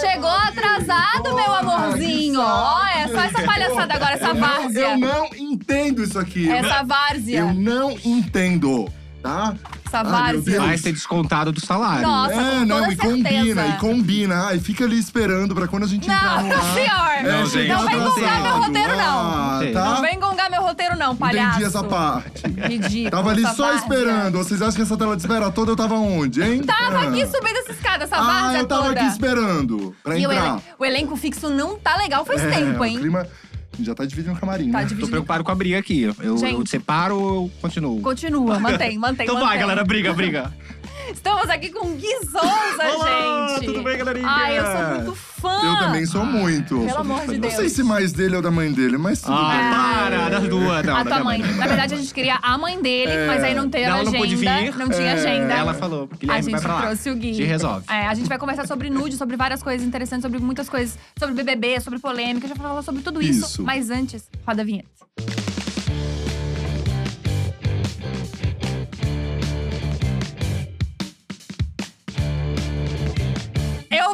Chegou atrasado, meu amorzinho. Ó, é só essa palhaçada agora, essa Eu não- várzea. Eu não entendo isso aqui. Essa várzea. Eu não entendo, tá? Meu várzea. Deus. Vai ser descontado do salário. Nossa, é, com não, toda e certeza. combina, e combina. Ai, fica ali esperando pra quando a gente entrar no Não, ar. senhor. Não, É, gente, chegar não vem gongar meu roteiro, não. Ah, Não tá? Não vem gongar meu roteiro, não, palhaço. Entendi essa parte. Ridículo. Tava ali só várzea. esperando. Vocês acham que essa tela de espera toda eu tava onde, hein? Tava Ah. aqui subindo essa escada, essa Ah, eu tava toda. aqui esperando pra E o, entrar. elen- o elenco fixo não tá legal faz É, tempo, O hein? clima já tá dividindo o camarim, Tá né? Tô dividindo. preocupado com a briga aqui. Eu, eu Gente. separo ou eu continuo? Continua, mantém, mantém, Então mantém. vai, galera, briga, briga. Estamos aqui com o Gui Souza, Olá, gente. tudo bem, galerinha? Ai, eu sou muito fã. Eu também sou muito. Pelo amor de Não Deus. sei se mais dele ou da mãe dele, mas tudo bem. Ah, para, das duas. Não, a da tua minha mãe. Na verdade, a gente queria a mãe dele, É. mas aí não teve Ela agenda. não pôde vir. Não tinha É. agenda. Ela falou, A Guilherme, gente vai pra lá. trouxe o Gui. Te resolve. É, a gente vai conversar sobre nude, sobre várias coisas interessantes, sobre muitas coisas, sobre BBB, sobre polêmica, a gente vai falar sobre tudo isso. Isso. Mas antes, roda a vinheta.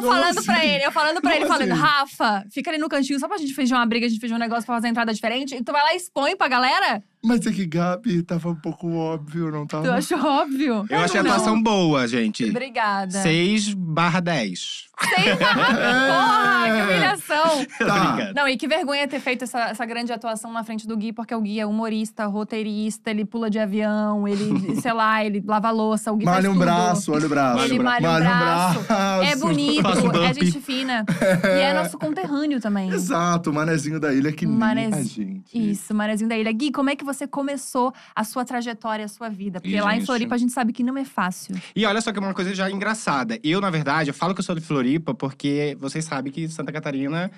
Falando assim? pra ele, eu falando pra Como ele, falando, assim? Rafa, fica ali no cantinho só pra gente fingir uma briga, a gente fingir um negócio pra fazer entrada diferente. E tu vai lá e expõe pra galera? Mas é que Gabi tava um pouco óbvio, não tava? Tu achou óbvio? Eu achei a atuação boa, gente. Obrigada. 6 barra 10. Sei. Porra, que humilhação. Tá. Não, e que vergonha ter feito essa, essa grande atuação na frente do Gui, porque o Gui é humorista, roteirista, ele pula de avião, ele, sei lá, ele lava a louça, o Gui Malha faz um tudo. braço, olha o braço. Ele malha um braço. É bonito, um é gente fina. E é nosso conterrâneo também. Exato, o manezinho da ilha que nem Manez- a gente. Isso, Manezinho da Ilha. Gui, como é que você começou a sua trajetória, a sua vida? Porque Ih, lá em. Floripa a gente sabe que não é fácil. E olha só que é uma coisa já engraçada. Eu, na verdade, eu falo que eu sou de Floripa porque vocês sabem que Santa Catarina.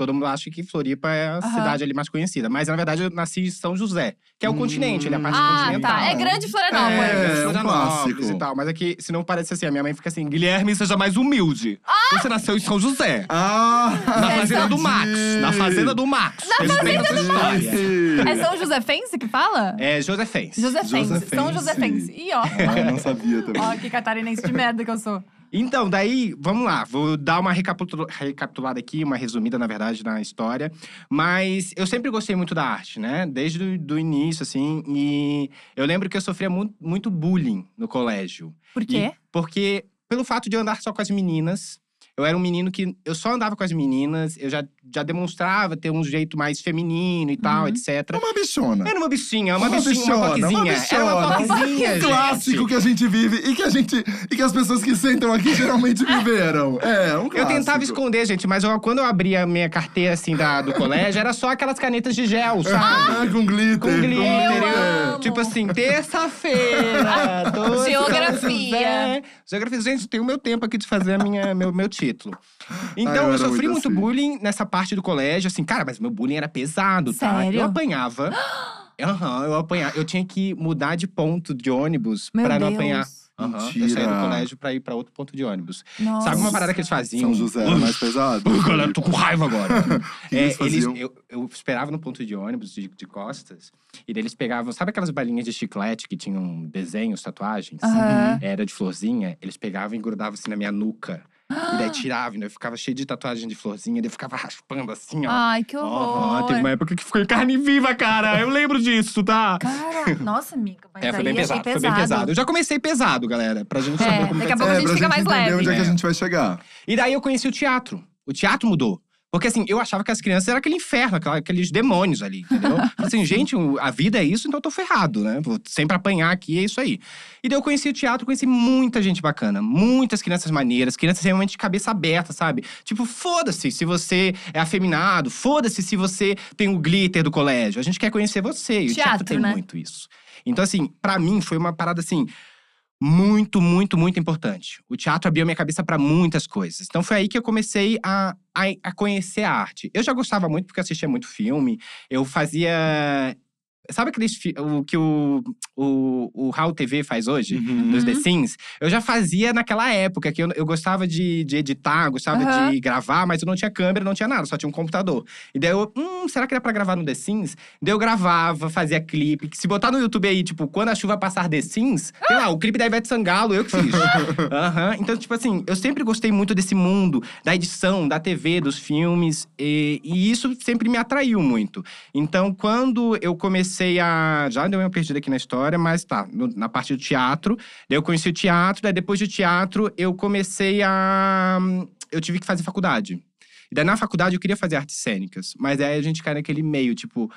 Todo mundo acha que Floripa é a Aham. cidade ali mais conhecida. Mas, na verdade, eu nasci em São José, que é o Hum. continente, ele é a parte Ah, continental. tá. É grande Florianópolis. É, É, um Florianópolis clássico. e tal. Mas aqui, se não parece assim, a minha mãe fica assim: Guilherme, seja mais humilde. Você nasceu em São José. Ah! Na fazenda do. Max. Na fazenda do Max. Na fazenda do É São Josefense que fala? É Josefense. Josefense. Josefense. São Josefense. Ih, ó. Ah, não sabia também. Ó, que catarinense de merda que eu sou. Então, daí, vamos lá. Vou dar uma recapitula- recapitulada aqui, uma resumida, na verdade, na história. Mas eu sempre gostei muito da arte, né? Desde o do início, assim. E eu lembro que eu sofria mu- muito bullying no colégio. Por quê? E- porque, pelo fato de eu andar só com as meninas, eu era um menino que eu só andava com as meninas, eu já, já demonstrava ter um jeito mais feminino e tal, Uhum. etc. É uma bichona. Era uma bichinha, uma, Uma bichinha, uma bichona, uma toquezinha. Era uma bichona. toquezinha, Um clássico que a gente vive e que a gente e que as pessoas que sentam aqui geralmente viveram. É, um Eu clássico. tentava esconder, gente, mas eu- quando eu abria a minha carteira, assim, da, do colégio, era só aquelas canetas de gel, sabe? É, com glitter. Com glitter. Eu eu- amo. Tipo assim, terça-feira. Geografia. é. Geografia. Gente, tem o meu tempo aqui de fazer a minha, meu, meu título. Então, Ah, eu eu, era sofri muito muito assim. bullying nessa parte do colégio, assim, cara, mas meu bullying era pesado, tá? Sério? Eu apanhava. Aham, eu apanhava. Eu tinha que mudar de ponto de ônibus Meu pra não Deus. apanhar. Aham, Eu saí do Mentira. colégio pra ir pra outro ponto de ônibus. Nossa. Sabe uma parada que eles faziam? São José era mais pesado. Pô, galera, tô com raiva agora. que É, eles faziam? eu, eu esperava no ponto de ônibus de, de costas, e daí eles pegavam, sabe aquelas balinhas de chiclete que tinham desenhos, tatuagens? Aham. Era de florzinha, eles pegavam e grudavam assim na minha nuca. E daí daí eu ficava cheio de tatuagem de florzinha, daí eu ficava raspando assim, ó. Ai, que horror. teve uma época que ficou em carne viva, cara. Eu lembro disso, tá? Cara, nossa, amiga, mas É, foi bem achei pesado, foi bem pesado. Eu já comecei pesado, galera, pra gente É, saber como daqui a pouco a é, gente fica gente mais leve. onde é que a É. gente vai chegar. E daí eu conheci o teatro. O teatro mudou. Porque assim, eu achava que as crianças eram aquele inferno, aqueles demônios ali, entendeu? Falei assim, gente, a vida é isso, então eu tô ferrado, né? Vou sempre apanhar aqui, é isso aí. E daí eu conheci o teatro, conheci muita gente bacana, muitas crianças maneiras, crianças realmente de cabeça aberta, sabe? Tipo, foda-se se você é afeminado, foda-se se você tem o glitter do colégio. A gente quer conhecer você. E o teatro Teatro, tem né? muito isso. Então, assim, pra mim foi uma parada assim muito, muito, muito importante. O teatro abriu minha cabeça para muitas coisas. Então foi aí que eu comecei a, a, a conhecer a arte. Eu já gostava muito porque assistia muito filme. Eu fazia Sabe aqueles o que o, o, o How TV faz hoje? Uhum. Dos The Sims? Eu já fazia naquela época, que eu, eu gostava de, de editar, gostava Aham. de gravar, mas eu não tinha câmera, não tinha nada, só tinha um computador. E daí eu, hum, será que era pra gravar no The Sims? Daí eu gravava, fazia clipe. que Se botar no YouTube aí, tipo, quando a chuva passar The Sims, sei lá, o clipe da Ivete Sangalo, eu que fiz. Aham. Então, tipo assim, eu sempre gostei muito desse mundo, da edição, da TV, dos filmes. E, e isso sempre me atraiu muito. Então, quando eu comecei a. Já deu uma perdida aqui na história, mas tá, no- na parte do teatro. Daí eu conheci o teatro, daí depois do teatro eu comecei a. Eu tive que fazer faculdade. E daí na faculdade eu queria fazer artes cênicas, mas aí a gente cai naquele meio, tipo,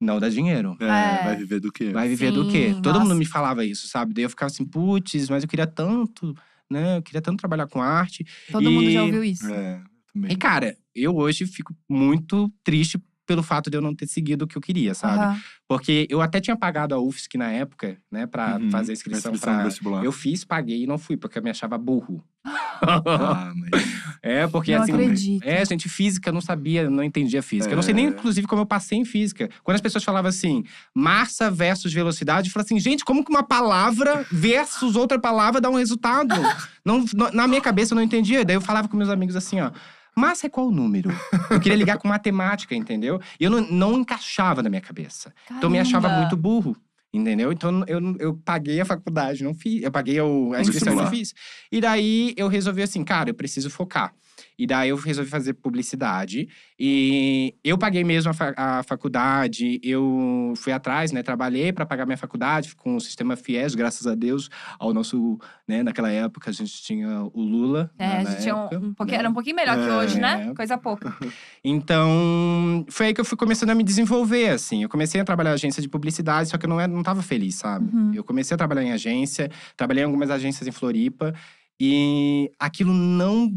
não dá dinheiro. É, É. vai viver do quê? Vai viver do quê? Sim, Todo nossa. mundo me falava isso, sabe? Daí eu ficava assim, putz, mas eu queria tanto, né? Eu queria tanto trabalhar com arte. Todo mundo já E- ouviu isso. É, E, também. cara, eu hoje fico muito triste pelo fato de eu não ter seguido o que eu queria, sabe? Aham. Porque eu até tinha pagado a UFSC na época, né, pra Uhum. fazer a inscrição, Inscrição pra. vestibular. Eu fiz, paguei e não fui, porque eu me achava burro. Ah, mas… é, porque Não assim. acredito. É, gente, física eu não sabia, não entendia física. Eu não sei nem, É. inclusive, como eu passei em física. Quando as pessoas falavam assim, massa versus velocidade, eu falava assim, gente, como que uma palavra versus outra palavra dá um resultado? não- na minha cabeça eu não entendia. Daí eu falava com meus amigos assim, ó. Massa é qual número? Eu queria ligar com matemática, entendeu? E eu não, não encaixava na minha cabeça. Então eu me achava Caramba. muito burro. Entendeu? Então eu, eu paguei a faculdade, não fiz. Eu paguei o- a inscrição e não fiz. E daí eu resolvi assim, cara, eu preciso focar. E daí eu resolvi fazer publicidade. E eu paguei mesmo a, fa- a faculdade. Eu fui atrás, né? Trabalhei para pagar minha faculdade com o sistema FIES, graças a Deus, ao nosso, né? Naquela época a gente tinha o Lula. É, né, a gente tinha um, época, um pouquinho, né? era um pouquinho melhor que É. hoje, né? É. Coisa pouca. Então, foi aí que eu fui começando a me desenvolver, assim. Eu comecei a trabalhar em agência de publicidade, só que eu não, era, não tava feliz, sabe? Uhum. Eu comecei a trabalhar em agência, trabalhei em algumas agências em Floripa. E aquilo não,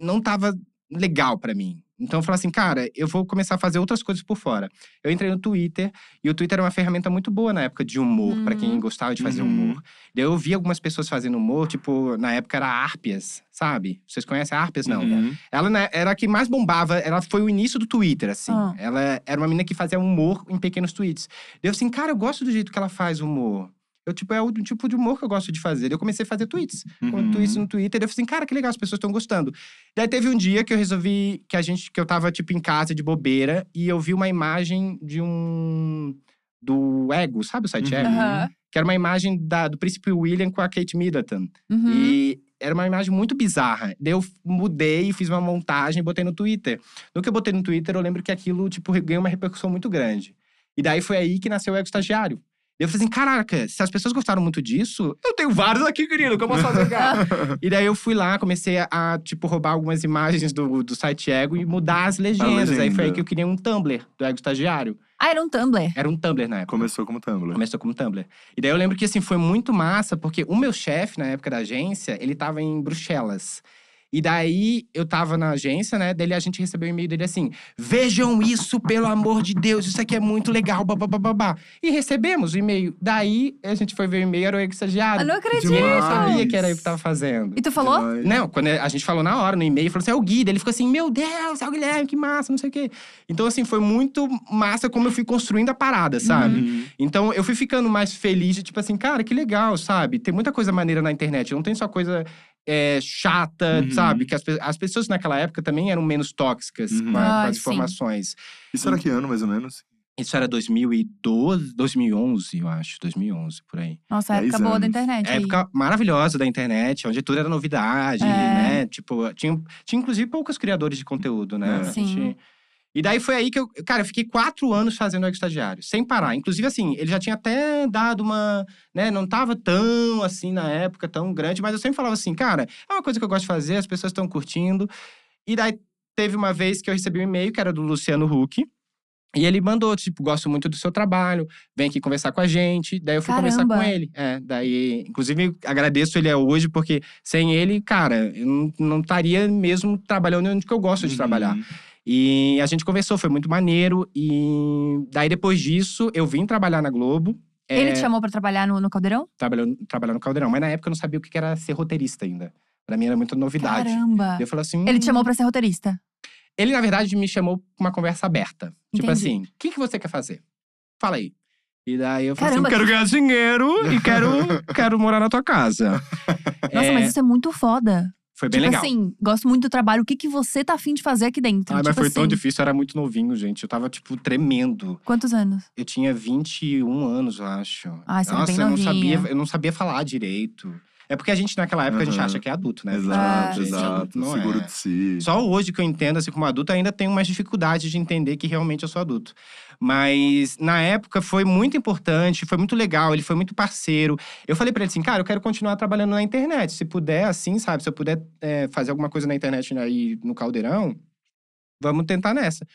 não tava legal pra mim. Então eu falei assim, cara, eu vou começar a fazer outras coisas por fora. Eu entrei no Twitter, e o Twitter era uma ferramenta muito boa na época de humor, pra quem Uhum. gostava de fazer Uhum. humor. Daí eu vi algumas pessoas fazendo humor, tipo, na época era Arpias, sabe? Vocês conhecem a Arpias? Não. Uhum. Ela né, era a que mais bombava, ela foi o início do Twitter, assim. Ah. Ela era uma menina que fazia humor em pequenos tweets. Daí eu assim, cara, eu gosto do jeito que ela faz humor. Eu, tipo, é o tipo de humor que eu gosto de fazer. Eu comecei a fazer tweets. Com Uhum. tweets no Twitter. Eu falei assim, cara, que legal, as pessoas estão gostando. Daí teve um dia que eu resolvi que a gente, que eu tava, tipo, em casa de bobeira, e eu vi uma imagem de um. do Ego, sabe o site Uhum. Ego? Aham. Que era uma imagem da, do príncipe William com a Kate Middleton. Uhum. E era uma imagem muito bizarra. Daí eu mudei, fiz uma montagem e botei no Twitter. No que eu botei no Twitter, eu lembro que aquilo, tipo, ganhou uma repercussão muito grande. E daí foi aí que nasceu o Ego Estagiário. Daí eu falei assim, caraca, se as pessoas gostaram muito disso, eu tenho vários aqui, querido, que eu posso fazer, cara? e daí eu fui lá, comecei a, a, tipo, roubar algumas imagens do, do site Ego e mudar as legendas. Aí foi aí legenda. que eu criei um Tumblr do Ego Estagiário. Ah, era um Tumblr. Era um Tumblr na época. Começou como Tumblr. Começou como Tumblr. E daí eu lembro que, assim, foi muito massa, porque o meu chefe, na época da agência, ele tava em Bruxelas. E daí, eu tava na agência, né? Dele a gente recebeu um e-mail dele assim: Vejam isso, pelo amor de Deus, isso aqui é muito legal, babá. E recebemos o e-mail. Daí, a gente foi ver o e-mail, era o Eu estagiário. não acredito. E não Demais. sabia que era eu que tava fazendo. E tu falou? Demais. Não, quando a gente falou na hora, no e-mail, falou assim: é o Gui. Daí Ele ficou assim: Meu Deus, é o Guilherme, que massa, não sei o quê. Então, assim, foi muito massa como eu fui construindo a parada, sabe? Uhum. Então, eu fui ficando mais feliz de, tipo assim, cara, que legal, sabe? Tem muita coisa maneira na internet. Não tem só coisa é, chata, Uhum. sabe? Que as, as pessoas naquela época também eram menos tóxicas Uhum. com, a- com Ah, as informações. Isso era que ano, mais ou menos? Isso era 2012, 2011, eu acho. 2011, por aí. Nossa, época boa da anos. internet. aí. Época maravilhosa da internet, onde tudo era novidade, É. né? Tipo, tinha, tinha inclusive poucos criadores de conteúdo, né? É. A gente- Sim. E daí foi aí que eu, cara, eu fiquei quatro anos fazendo o estagiário, sem parar. Inclusive, assim, ele já tinha até dado uma, né, não tava tão assim na época, tão grande, mas eu sempre falava assim, cara, é uma coisa que eu gosto de fazer, as pessoas estão curtindo. E daí teve uma vez que eu recebi um e-mail, que era do Luciano Huck. E ele mandou, tipo, gosto muito do seu trabalho, vem aqui conversar com a gente. Daí eu fui conversar Caramba. com ele. É, daí, inclusive, agradeço ele hoje, porque sem ele, cara, eu não- não estaria mesmo trabalhando onde que eu gosto de trabalhar. E a gente conversou, foi muito maneiro. E daí, depois disso, eu vim trabalhar na Globo. Ele é, te chamou pra trabalhar no, no Caldeirão? trabalhando, trabalhar no Caldeirão. Mas na época eu não sabia o que era ser roteirista ainda. Pra mim era muita novidade. Caramba. Eu falei assim. Ele te "Hum". chamou pra ser roteirista. Ele, na verdade, me chamou pra uma conversa aberta. Tipo Entendi. assim, o que, que você quer fazer? Fala aí. E daí eu falei Caramba, assim: eu quero que- ganhar dinheiro e quero, quero morar na tua casa. Nossa, É, mas isso é muito foda. Foi bem tipo legal. assim, gosto muito do trabalho. O que, que você tá afim de fazer aqui dentro? Mas tipo foi tão assim, difícil, eu era muito novinho, gente. Eu tava, tipo, tremendo. Quantos anos? Eu tinha 21 anos, eu acho. Ah, você era Nossa, bem eu não sabia, eu não sabia falar direito. É porque a gente, naquela época, a gente Aham. acha que é adulto, né? Exato, sim. exato. Não Seguro é. de si. Só hoje que eu entendo, assim, como adulto, ainda tenho mais dificuldade de entender que realmente eu sou adulto. Mas na época foi muito importante, foi muito legal, ele foi muito parceiro. Eu falei pra ele assim, cara, eu quero continuar trabalhando na internet. Se puder, assim, sabe? Se eu puder é, fazer alguma coisa na internet aí no Caldeirão, vamos tentar nessa.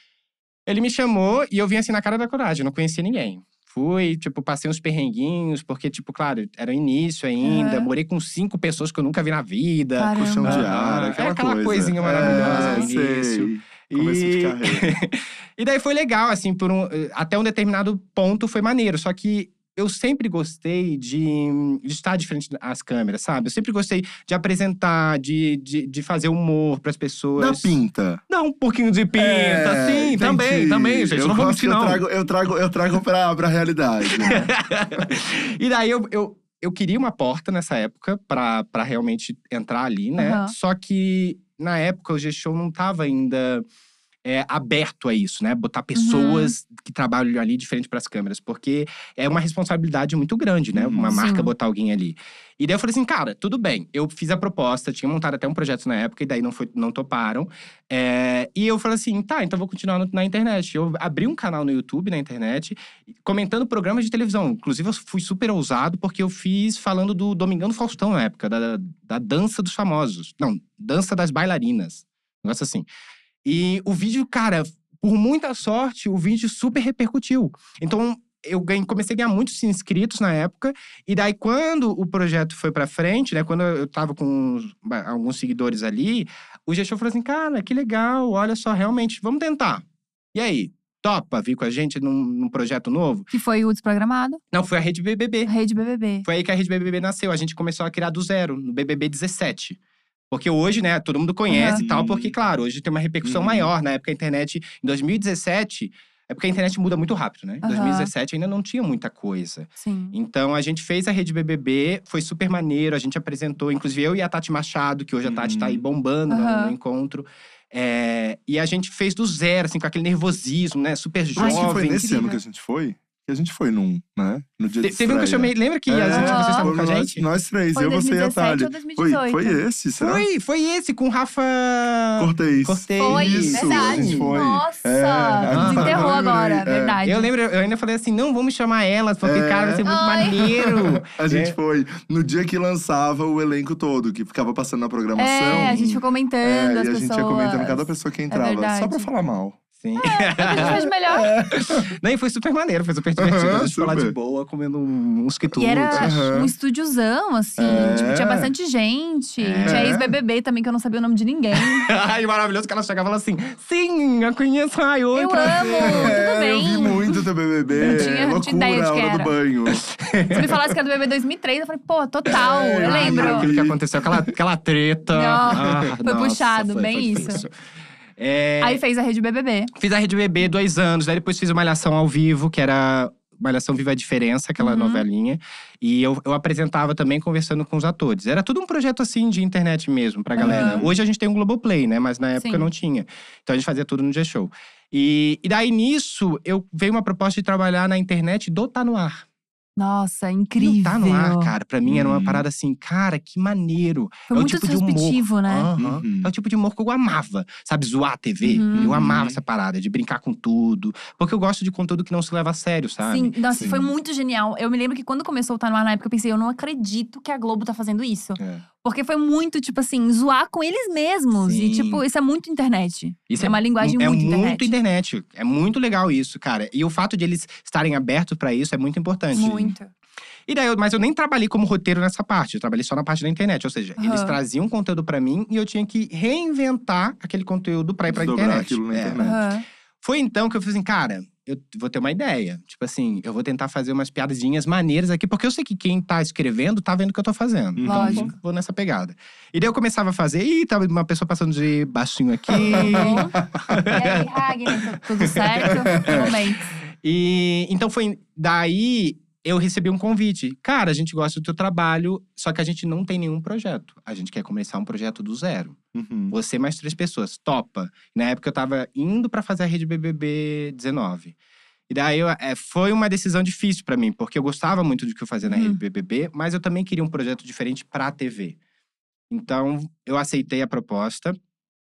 Ele me chamou e eu vim assim na cara da coragem, eu não conhecia ninguém. Fui, tipo, passei uns perrenguinhos, porque, tipo, claro, era o início ainda. Aham. Morei com cinco pessoas que eu nunca vi na vida. Caramba. Puxão de ar, Aham. aquela, É aquela coisa. coisinha maravilhosa é, no início. sei. Começo de E- carreira. e daí foi legal, assim, por um, até um determinado ponto foi maneiro. Só que eu sempre gostei de, de estar de frente às câmeras, sabe? Eu sempre gostei de apresentar, de, de, de fazer humor pras pessoas. Da pinta. Dá um pouquinho de pinta, É, sim, entendi. também, também, gente. Eu não que mentir, eu não. trago, eu trago, eu trago pra, pra realidade. né? e daí eu, eu, eu queria uma porta nessa época pra, pra realmente entrar ali, né? Aham. Só que na época o G-Show não tava ainda é, aberto a isso, né? Botar pessoas que trabalham ali de frente pras câmeras. Porque é uma responsabilidade muito grande, né? Uhum. Uma marca Sim. botar alguém ali. E daí eu falei assim, cara, tudo bem. Eu fiz a proposta, tinha montado até um projeto na época, e daí não, foi, não toparam. É, e eu falei assim, tá, então vou continuar no- na internet. Eu abri um canal no YouTube, na internet, comentando programas de televisão. Inclusive, eu fui super ousado, porque eu fiz falando do Domingão do Faustão na época, da, da dança dos famosos. Não, dança das bailarinas. Um negócio assim. E o vídeo, cara, por muita sorte, o vídeo super repercutiu. Então, eu ganhei- comecei a ganhar muitos inscritos na época. E daí, quando o projeto foi pra frente, né? Quando eu tava com alguns seguidores ali, o gestor falou assim: cara, que legal, olha só, realmente, vamos tentar. E aí? Topa vir com a gente num, num projeto novo? Que foi o desprogramado. Não, foi a Rede BBB. Rede BBB. Foi aí que a Rede BBB nasceu. A gente começou a criar do zero, no BBB 17. Porque hoje, né, todo mundo conhece Aham. e tal, porque, claro, hoje tem uma repercussão Uhum. maior. Na época, a internet, em 2017, é porque a internet muda muito rápido, né? Em Aham. 2017 ainda não tinha muita coisa. Sim. Então a gente fez a Rede BBB, foi super maneiro, a gente apresentou, inclusive eu e a Tati Machado, que hoje a Tati tá aí bombando no- no, encontro. É, e a gente fez do zero, assim, com aquele nervosismo, né? Super jovem. acho que foi nesse incrível. ano que a gente foi. Que a gente foi num, né? No dia Te- de Teve um que eu chamei. Lembra que a É, gente, vocês estavam com a nós, gente? Nós três, Foi eu, você e a 2017 Thalia. Foi, 2018? foi esse, será? Foi, foi esse, com o Rafa. Cortez. Cortez. Foi, Isso, verdade. a gente foi. Nossa! É, a Desenterrou agora, é. verdade. Eu lembro, eu ainda falei assim: não, vamos chamar elas, porque, É. cara, vai ser muito Ai. maneiro. A gente É. foi no dia que lançava o elenco todo, que ficava passando na programação. É, a gente foi comentando É, as e a gente ia comentando cada pessoas. pessoa que entrava. só pra falar mal. Sim. É a gente faz de melhor. Não, e foi super maneiro, foi super divertido. Aham, a gente foi lá de boa, comendo uns quitutes. E era um estúdiozão, assim. É. Tipo, tinha bastante gente. É. Tinha ex-BBB também, que eu não sabia o nome de ninguém. Ai, maravilhoso que ela chegava e falava assim: Sim, eu conheço. Ai, oi, Eu prazer. amo. tudo É, eu bem. vi muito do BBB. Não tinha- Loucura, ideia de a que era. do banho. Se me falasse que era do BBB 2003, eu falei, pô, total. É, eu ai, lembro. Aquilo que aconteceu, aquela, aquela treta. Não, Ah, foi nossa, puxado, foi- bem foi isso. difícil. É, Aí fez a Rede BBB. Fiz a Rede BB dois anos, daí depois fiz uma Malhação ao vivo, que era Malhação Viva a Diferença, aquela Uhum. novelinha. E eu, eu apresentava também conversando com os atores. Era tudo um projeto assim de internet mesmo, pra galera. Uhum. Hoje a gente tem um Globoplay, né? Mas na época Sim. não tinha. Então a gente fazia tudo no G-Show. E, e daí nisso, eu veio uma proposta de trabalhar na internet do Tá No Ar. Nossa, E incrível. o Tá No Ar, cara, pra mim era uma Uhum. parada assim, cara, que maneiro. Foi é o muito tipo de humor. disruptivo, né? Uhum. É o tipo de humor que eu amava. Sabe, zoar a TV. Uhum. Eu amava essa parada, de brincar com tudo. Porque eu gosto de conteúdo que não se leva a sério, sabe? Sim, nossa, Sim. foi muito genial. Eu me lembro que quando começou o Tá No Ar na época, eu pensei, eu não acredito que a Globo tá fazendo isso. É. Porque foi muito, tipo assim, zoar com eles mesmos. E, Sim. tipo, isso é muito internet. Isso é uma linguagem é muito muito internet. internet. É muito legal isso, cara. E o fato de eles estarem abertos pra isso é muito importante. Muito. E daí, eu- mas eu nem trabalhei como roteiro nessa parte. Eu trabalhei só na parte da internet. Ou seja, eles Aham. traziam conteúdo pra mim e eu tinha que reinventar aquele conteúdo pra ir pra Desdobrar internet. aquilo na É. internet. Aham. Foi então que eu falei assim, cara, eu vou ter uma ideia. Tipo assim, eu vou tentar fazer umas piadinhas maneiras aqui, porque eu sei que quem tá escrevendo tá vendo o que eu tô fazendo. Então, Lógico. vou, vou nessa pegada. E daí eu começava a fazer, ih, tava uma pessoa passando de baixinho aqui. Tá e aí, Ragnar, tu- tudo certo? Momento. E então foi daí eu recebi um convite. Cara, a gente gosta do teu trabalho, só que a gente não tem nenhum projeto. A gente quer começar um projeto do zero. Uhum. Você mais três pessoas, topa. Na época eu tava indo pra fazer a rede BBB 19. E daí eu- é, foi uma decisão difícil pra mim, porque eu gostava muito do que eu fazia na Uhum. rede BBB, mas eu também queria um projeto diferente pra TV. Então eu aceitei a proposta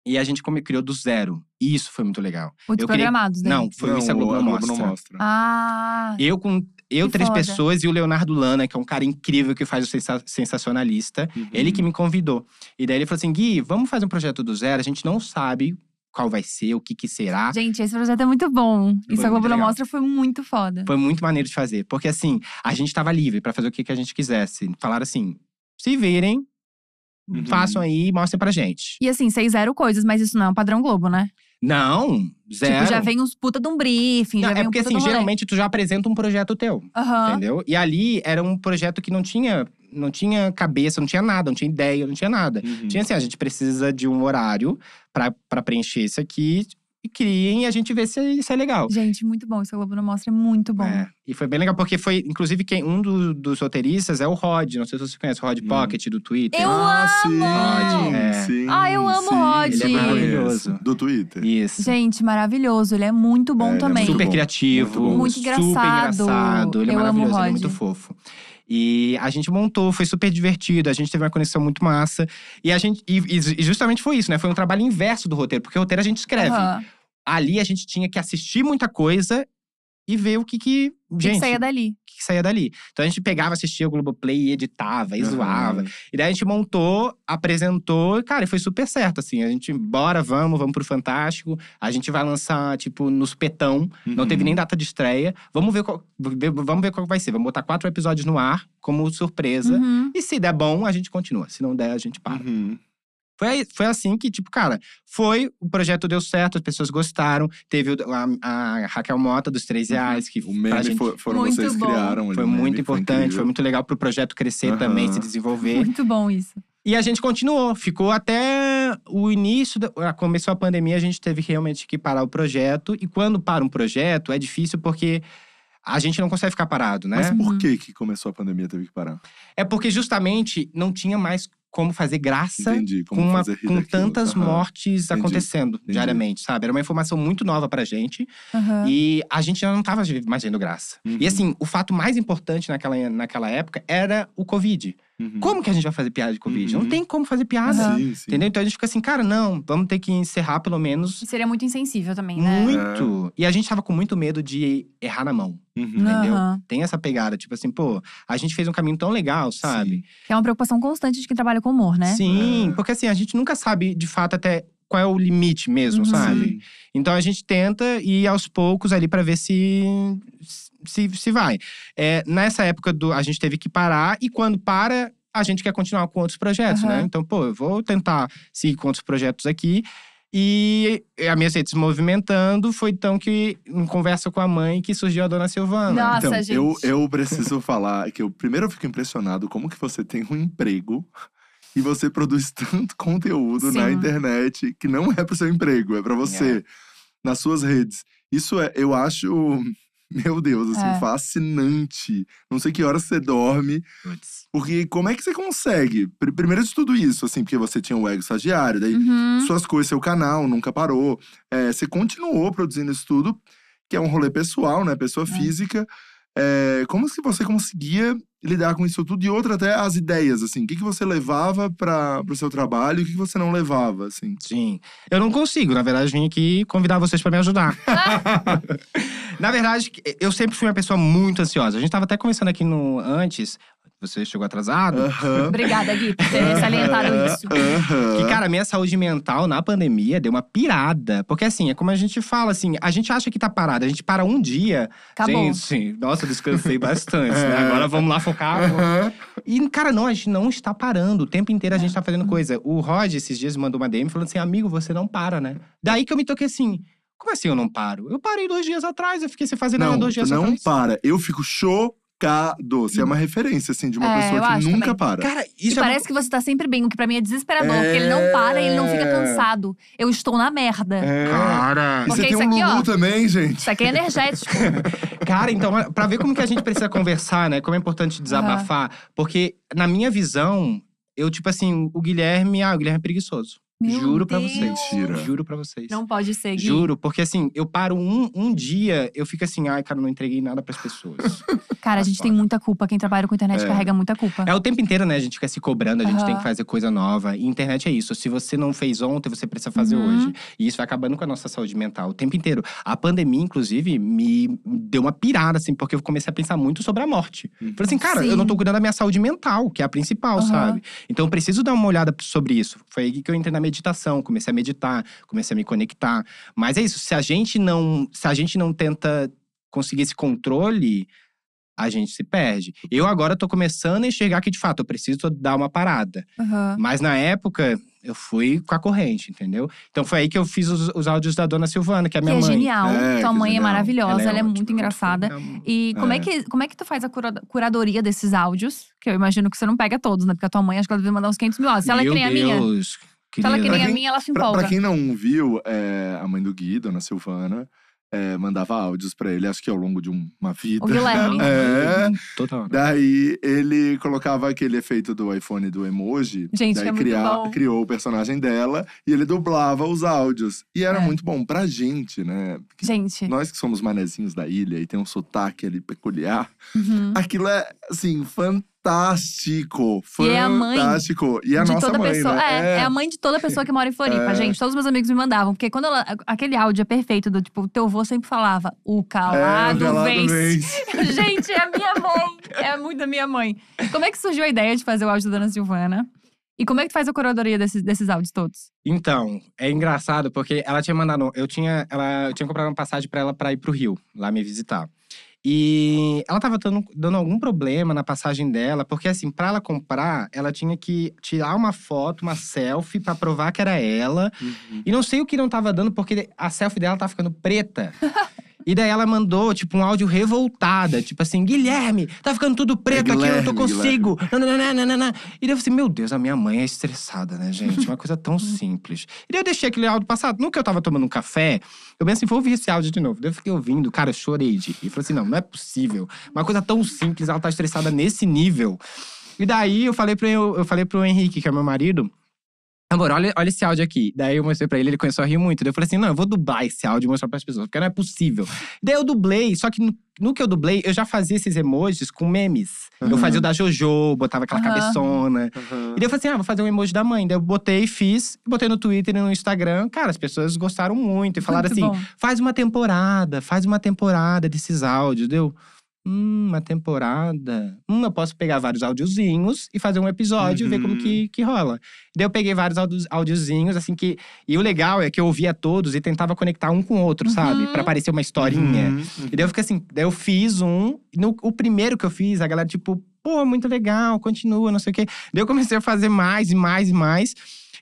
e a gente come- criou do zero. E isso foi muito legal. Os Eu queria- programados, né? Não, foi não, isso a Globo a não mostra. não mostra. Ah, Eu com eu, Que três foda. pessoas e o Leonardo Lana, que é um cara incrível que faz o sensa- sensacionalista. Uhum. Ele que me convidou. E daí ele falou assim: Gui, vamos fazer um projeto do zero. A gente não sabe qual vai ser, o que que será. gente, esse projeto é muito bom. Isso Foi a Globo não mostra foi muito foda. Foi muito maneiro de fazer. Porque assim, a gente tava livre pra fazer o que, que a gente quisesse. Falaram assim: se virem, Uhum. façam aí e mostrem pra gente. E assim, vocês zero coisas, mas isso não é um padrão Globo, né? Não, zero. Tipo, já vem uns puta de um briefing, Não, já vem é porque um puta assim, de um geralmente tu já apresenta um projeto teu. Aham. Entendeu? E ali era um projeto que não tinha, não tinha cabeça, não tinha nada, não tinha ideia, não tinha nada. Uhum. Tinha assim, a gente precisa de um horário pra preencher isso aqui e criem e a gente vê se isso é legal. Gente, muito bom. Isso a Globo não mostra é muito bom. É, e foi bem legal, porque foi, inclusive, quem, um do- dos roteiristas é o Rod. Não sei se você conhece o Rod Hum. Pocket do Twitter. Eu ah, sim, amo! É. sim, Ah, eu amo sim. Rod. Ele é maravilhoso. Do Twitter. Isso. Gente, maravilhoso. Ele é muito bom É, é também. muito super bom. criativo, Muito. Muito super engraçado. engraçado. Ele é Eu amo o maravilhoso, ele é Rod. muito fofo. E a gente montou, foi super divertido, a gente teve uma conexão muito massa. E a gente. E, e justamente foi isso, né? Foi um trabalho inverso do roteiro, porque o roteiro a gente escreve. Aham. Ali a gente tinha que assistir muita coisa e ver o que que. Gente, que saía dali. Que que saía dali. Então a gente pegava, assistia o Globoplay e editava, e Aham. zoava. E daí a gente montou, apresentou, e, cara, e foi super certo, assim. A gente, bora, vamos, vamos pro Fantástico. A gente vai lançar, tipo, no supetão. Não Uhum. teve nem data de estreia. Vamos ver qual, ver- vamos ver qual vai ser. Vamos botar quatro episódios no ar, como surpresa. Uhum. E se der bom, a gente continua. Se não der, a gente para. Uhum. Foi, foi assim que, tipo, cara, foi, o projeto deu certo, as pessoas gostaram. Teve o- a, a Raquel Mota dos Três Reais, que O meme gente foi- foram Muito vocês bom. criaram. foi meme, muito importante, foi, incrível. muito legal pro projeto crescer Aham. também, se desenvolver. Muito bom isso. E a gente continuou, ficou até o início, da, começou a pandemia, a gente teve realmente que parar o projeto. E quando para um projeto, é difícil porque a gente não consegue ficar parado, né? Mas por Uhum. que que começou a pandemia teve que parar? É porque justamente não tinha mais como fazer graça Entendi. Como com, uma- fazer com tantas Aham. mortes Entendi. acontecendo Entendi. diariamente, sabe? Era uma informação muito nova pra gente Aham. e a gente já não tava mais vendo graça. Uhum. E assim, o fato mais importante naquela, naquela época era o Covid. Uhum. Como que a gente vai fazer piada de Covid? Uhum. Não tem como fazer piada. Sim, sim. Entendeu? Então a gente fica assim, cara, não, vamos ter que encerrar pelo menos Seria muito insensível também, né? muito. E a gente tava com muito medo de errar na mão. Uhum. entendeu? Tem essa pegada, tipo assim, pô, a gente fez um caminho tão legal, sabe? Que é uma preocupação constante de quem trabalha com humor, né? Sim, É. porque assim, a gente nunca sabe de fato até qual é o limite mesmo, Uhum. sabe? Sim. Então a gente tenta ir aos poucos ali pra ver se se, se vai. É, nessa época do, a gente teve que parar e quando para a gente quer continuar com outros projetos, né? Aham. Então, pô, eu vou tentar seguir com outros projetos aqui. E a minha rede se movimentando foi então que, em conversa com a mãe, que surgiu a dona Silvana. Nossa, então, gente. Eu, eu preciso falar que eu primeiro eu fico impressionado como que você tem um emprego e você produz tanto conteúdo na Sim. internet que não é pro seu emprego, é pra você, nas suas redes. Isso é, eu acho, meu Deus, assim, É. fascinante. Não sei que horas você dorme, Puts. porque como é que você consegue? Pr- Primeiro de tudo isso, assim, porque você tinha o ego estagiário, daí Uhum. suas coisas, seu canal nunca parou. É, você continuou produzindo isso tudo, que é um rolê pessoal, né? Pessoa física. É, como que você conseguia lidar com isso tudo? E outra, até as ideias, assim. O que, que você levava para o seu trabalho e o que, que você não levava, assim? Sim. Eu não consigo, na verdade, vim aqui convidar vocês pra me ajudar. na verdade, eu sempre fui uma pessoa muito ansiosa. A gente tava até conversando aqui no antes. Você chegou atrasado. Obrigada, Gui, por ter salientado isso. Que, cara, minha saúde mental na pandemia deu uma pirada. Porque, assim, é como a gente fala, assim, a gente acha que tá parado, a gente para um dia. Acabou. Gente, nossa, eu descansei bastante, né? Agora vamos lá focar. E, cara, não, a gente não está parando. O tempo inteiro a gente tá fazendo coisa. O Rod, esses dias, mandou uma DM falando assim: amigo, você não para, né? Daí que eu me toquei assim. Como assim eu não paro? Eu parei dois dias atrás, eu fiquei sem fazer nada Não, dois dias não atrás. para. Eu fico chocado Chocado. Você é uma referência, assim, de uma É, eu pessoa que acho nunca também. para. Cara, E isso é parece que você tá sempre bem, o que pra mim é desesperador. É. Porque ele não para e ele não fica cansado. Eu estou na merda. É. Cara. E você tem isso um aqui, Lulu ó. também, gente. Isso aqui é energético. Cara, então, pra ver como que a gente precisa conversar, né? Como é importante desabafar. Porque, na minha visão, eu, tipo assim, o Guilherme, ah, o Guilherme é preguiçoso. Meu Juro pra Deus. vocês. Mentira. Juro pra vocês. Não pode ser, Gui. Juro, porque assim, eu paro um, um dia, eu fico assim, ai, cara, não entreguei nada pras pessoas. Cara, a gente tem muita culpa. Quem trabalha com internet É. carrega muita culpa. é o tempo inteiro, né? A gente fica se cobrando, a gente Aham. tem que fazer coisa nova. E internet é isso. Se você não fez ontem, você precisa fazer Uhum. hoje. E isso vai acabando com a nossa saúde mental o tempo inteiro. A pandemia, inclusive, me deu uma pirada, assim, porque eu comecei a pensar muito sobre a morte. Falei assim, cara, Sim. eu não tô cuidando da minha saúde mental, que é a principal, sabe? Então eu preciso dar uma olhada sobre isso. Foi aí que eu entrei na meditação, comecei a meditar, comecei a me conectar. Mas é isso, se a gente não, se a gente não tenta conseguir esse controle, a gente se perde. Eu agora tô começando a enxergar que de fato eu preciso dar uma parada. Aham. Mas na época eu fui com a corrente, entendeu? Então foi aí que eu fiz os, os áudios da dona Silvana, que é a Que minha é mãe. genial. É, Tua que mãe é maravilhosa, ela é, muito ótima, engraçada. ela foi- E como é. É. que, como é que tu faz a cura- curadoria desses áudios? Que eu imagino que você não pega todos, né? Porque a tua mãe, acho que ela deve mandar uns 500 mil áudios. Se ela é que Meu nem a minha, Deus, se ela é que nem a Pra quem- minha, ela se Pra, empolga. pra quem não viu, é, a mãe do Gui, dona Silvana, é, mandava áudios pra ele, acho que ao longo de um- uma vida. O Guilherme. É. Toda hora. Daí ele colocava aquele efeito do iPhone do emoji. Gente, daí é muito cria- bom. criou o personagem dela e ele dublava os áudios. E era É. muito bom pra gente, né? Gente. Nós que somos manezinhos da ilha e tem um sotaque ali peculiar, uhum. aquilo é, assim, fantástico. E é a mãe Fantástico. E é a de nossa toda mãe, pessoa. né? É, é a mãe de toda pessoa que mora em Floripa, É. gente. Todos os meus amigos me mandavam. Porque quando ela. Aquele áudio é perfeito, do tipo, o teu avô sempre falava: o É, calado, o calado vence. vence. Gente, é a minha mãe. É muito a minha mãe. Como é que surgiu a ideia de fazer o áudio da Dona Silvana? E como é que tu faz a curadoria desses, desses áudios todos? Então, é engraçado porque ela tinha mandado. Eu tinha, ela, eu tinha comprado uma passagem pra ela pra ir pro Rio, lá me visitar. E ela tava dando, dando algum problema na passagem dela, porque assim, pra ela comprar, ela tinha que tirar uma foto, uma selfie, pra provar que era ela. Uhum. E não sei o que não tava dando, porque a selfie dela tava ficando preta. E daí ela mandou, tipo, um áudio revoltada. Tipo assim, Guilherme, tá ficando tudo preto aqui, eu não consigo. Nananana. E daí eu falei assim, meu Deus, a minha mãe é estressada, né, gente? Uma coisa tão simples. E daí eu deixei aquele áudio passado. Que eu tava tomando um café, eu pensei, vou ouvir esse áudio de novo. Daí eu fiquei ouvindo, cara, eu chorei de rir. E falei assim, não, não é possível. Uma coisa tão simples, ela tá estressada nesse nível. E daí eu falei pro, eu, eu falei pro Henrique, que é meu marido, Amor, olha, olha esse áudio aqui. Daí eu mostrei pra ele, ele começou a rir muito. Daí eu falei assim: não, eu vou dublar esse áudio e mostrar pras pessoas, porque não é possível. Daí eu dublei, só que no, no que eu dublei, eu já fazia esses emojis com memes. Eu Uhum. fazia o da JoJo, botava aquela Aham. cabeçona. Uhum. E daí eu falei assim: ah, vou fazer um emoji da mãe. Daí eu botei, fiz, botei no Twitter e no Instagram. Cara, as pessoas gostaram muito e falaram Muito assim: bom. faz uma temporada, faz uma temporada desses áudios. Deu. Hum, uma temporada. Hum, eu posso pegar vários áudiozinhos e fazer um episódio e ver como Uhum. que, que rola. Daí eu peguei vários áudiozinhos, assim que. E o legal é que eu ouvia todos e tentava conectar um com o outro, sabe? Uhum. Pra parecer uma historinha. Uhum, E daí eu fiquei assim, daí eu fiz um. No, o primeiro que eu fiz, a galera, tipo, pô, muito legal, continua, não sei o quê. Daí eu comecei a fazer mais e mais e mais.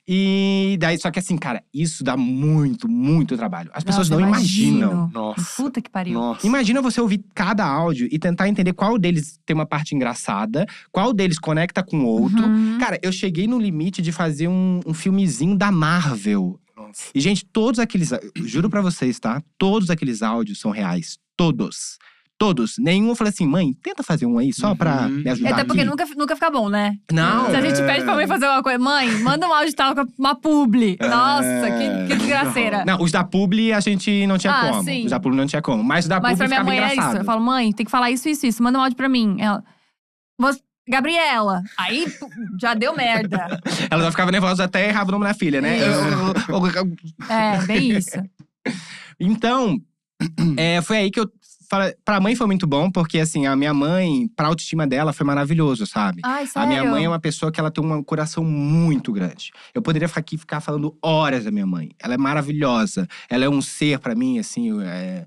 E daí, só que assim, cara, isso dá muito, muito trabalho. As pessoas Nossa, não imagino. imaginam. Nossa. Puta que pariu. Nossa. Imagina você ouvir cada áudio e tentar entender qual deles tem uma parte engraçada, qual deles conecta com o outro. Uhum. Cara, eu cheguei no limite de fazer um, um filmezinho da Marvel. Nossa. E, gente, todos aqueles. Juro pra vocês, tá? Todos aqueles áudios são reais. Todos. Todos. Nenhum eu falei assim, mãe, tenta fazer um aí só pra Uhum. me ajudar. Até porque aqui. nunca, nunca fica bom, né? Não. Se a gente É. pede pra mãe fazer uma coisa, mãe, manda um áudio tal com uma publi. Nossa, que, que desgraceira. Não, os da Publi a gente não tinha Ah, como. sim. Os da Publi não tinha como. Mas os da Mas Publi pra minha ficava mãe é engraçado. isso. Eu falo, mãe, tem que falar isso, isso, isso. Manda um áudio pra mim. Ela. "Você- Gabriela. Aí já deu merda. Ela já ficava nervosa até errava o nome da filha, né? É, bem isso. Então, é, foi aí que eu. Falei- Pra mãe foi muito bom, porque assim, a minha mãe, pra autoestima dela, foi maravilhoso, sabe? Ai, A sério. minha mãe é uma pessoa que ela tem um coração muito grande. Eu poderia ficar aqui ficar falando horas da minha mãe. Ela é maravilhosa. Ela é um ser pra mim, assim. é-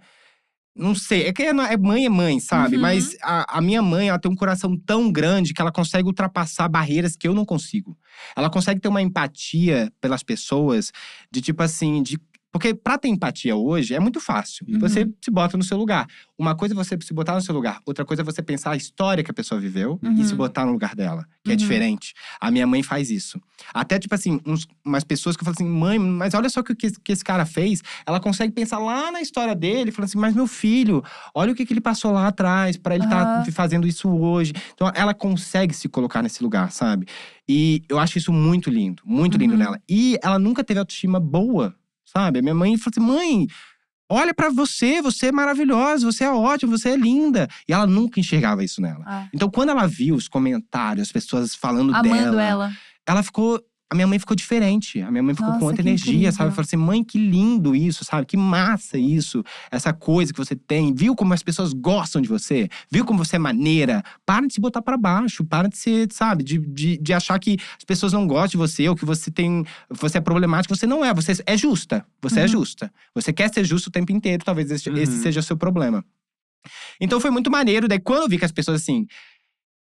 Não sei, é que é é mãe é mãe, sabe? Uhum. Mas a, a minha mãe, ela tem um coração tão grande que ela consegue ultrapassar barreiras que eu não consigo. Ela consegue ter uma empatia pelas pessoas, de tipo assim, de Porque pra ter empatia hoje é muito fácil. Uhum. Você se bota no seu lugar. Uma coisa é você se botar no seu lugar, outra coisa é você pensar a história que a pessoa viveu Uhum. e se botar no lugar dela, que é Uhum. diferente. A minha mãe faz isso. Até, tipo assim, uns, umas pessoas que falo assim, mãe, mas olha só o que, que esse cara fez. Ela consegue pensar lá na história dele, falando assim, mas meu filho, olha o que, que ele passou lá atrás pra ele estar Aham. fazendo isso hoje. Então, ela consegue se colocar nesse lugar, sabe? E eu acho isso muito lindo, muito lindo Uhum. nela. E ela nunca teve autoestima boa, sabe? A minha mãe falou assim: mãe, olha pra você, você é maravilhosa, você é ótima, você é linda. E ela nunca enxergava isso nela. Ah, Então, quando ela viu os comentários, as pessoas falando Amando dela, ela. ela ficou. A minha mãe ficou diferente. A minha mãe ficou com Nossa, outra que energia, incrível. sabe? Falou assim: mãe, que lindo isso, sabe? Que massa isso. Essa coisa que você tem. Viu como as pessoas gostam de você? Viu como você é maneira? Para de se botar pra baixo. Para de ser, sabe? De, de, de achar que as pessoas não gostam de você ou que você tem. Você é problemático. Você não é. Você é justa. Você é Uhum. justa. Você quer ser justo o tempo inteiro. Talvez esse, Uhum. esse seja o seu problema. Então foi muito maneiro. Daí, quando eu vi que as pessoas assim.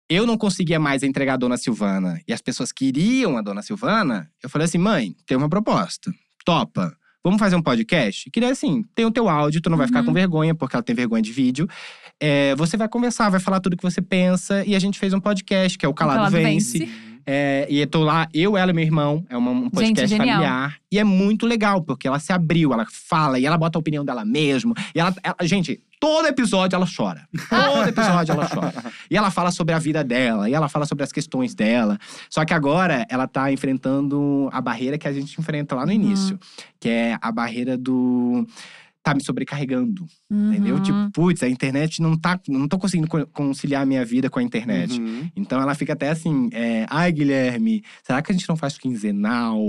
Eu não conseguia mais entregar a Dona Silvana e as pessoas queriam a Dona Silvana, eu falei assim: mãe, tem uma proposta. Topa. Vamos fazer um podcast? Que daí, assim, tem o teu áudio, tu não vai ficar Uhum. com vergonha, porque ela tem vergonha de vídeo. É, você vai conversar, vai falar tudo que você pensa. E a gente fez um podcast, que é o Calado, Calado Vence. Vence. É, e eu tô lá, eu, ela e meu irmão. É uma- um podcast genial. familiar. E é muito legal, porque ela se abriu, ela fala e ela bota a opinião dela mesmo. E ela, ela- gente, todo episódio ela chora. Todo episódio ela chora. E ela fala sobre a vida dela, e ela fala sobre as questões dela. Só que agora ela tá enfrentando a barreira que a gente enfrenta lá no Uhum. início, que é a barreira do tá me sobrecarregando, entendeu? Uhum. Tipo, putz, a internet não tá, não tô conseguindo co- conciliar a minha vida com a internet. Uhum. Então ela fica até assim, é, ai Guilherme, será que a gente não faz quinzenal?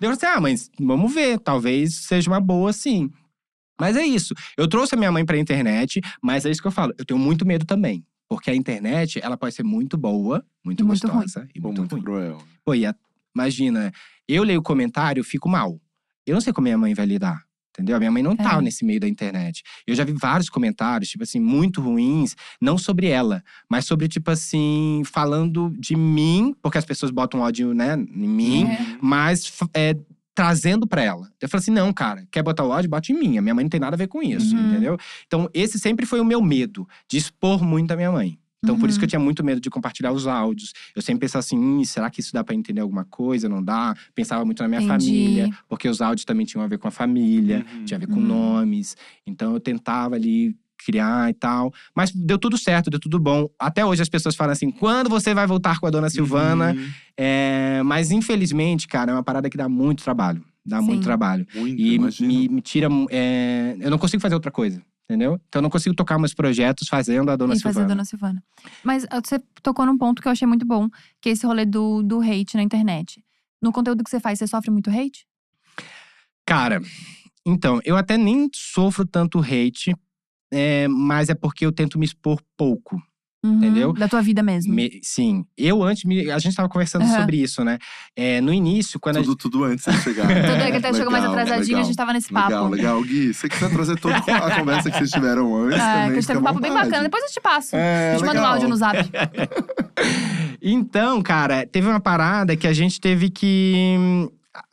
Eu falei assim, ah, mas vamos ver, talvez seja uma boa sim. Mas é isso. Eu trouxe a minha mãe pra internet, mas é isso que eu falo. Eu tenho muito medo também. Porque a internet, ela pode ser muito boa, muito, E muito gostosa e Pô, muito, muito ruim. cruel. Pô, e a- imagina, eu leio o comentário, fico mal. Eu não sei como minha mãe vai lidar. Entendeu? A minha mãe não tá É. nesse meio da internet. Eu já vi vários comentários, tipo assim, muito ruins, não sobre ela, mas sobre, tipo assim, falando de mim, porque as pessoas botam ódio, né, em mim, É. mas é, trazendo pra ela. Eu falei assim: não, cara, quer botar o ódio? Bote em mim. A minha mãe não tem nada a ver com isso, Uhum. entendeu? Então, esse sempre foi o meu medo, de expor muito a minha mãe. Então, por isso que eu Uhum. tinha muito medo de compartilhar os áudios. Eu sempre pensava assim: "Ih, será que isso dá pra entender alguma coisa? Não dá? Pensava muito na minha Entendi. família, porque os áudios também tinham a ver com a família, Uhum. tinha a ver com Uhum. nomes. Então, eu tentava ali criar e tal. Mas deu tudo certo, deu tudo bom. Até hoje as pessoas falam assim: quando você vai voltar com a dona Silvana? Uhum. É, mas infelizmente, cara, é uma parada que dá muito trabalho. Dá Sim. muito trabalho. Muito, E me, me tira. é, eu não consigo fazer outra coisa, entendeu? Então eu não consigo tocar meus projetos fazendo a Dona e fazer a Silvana. Dona Silvana. Mas ah, você tocou num ponto que eu achei muito bom, que é esse rolê do, do hate na internet. No conteúdo que você faz, você sofre muito hate? Cara, então, eu até nem sofro tanto hate, é, mas é porque eu tento me expor pouco. Uhum, Entendeu? Da tua vida mesmo. Me- sim, eu antes, me- a gente tava conversando Aham. sobre isso, né? É, no início, quando a Tudo, tudo antes de chegar. Tudo é que até chegou mais Legal, atrasadinho, a legal. gente tava nesse papo. Legal, legal. Gui, você quiser trazer toda a conversa que vocês tiveram antes É, que também, a gente teve um papo bem bacana. Depois eu te passo. É, a gente manda um legal. áudio no zap. Então, cara, teve uma parada que a gente teve que.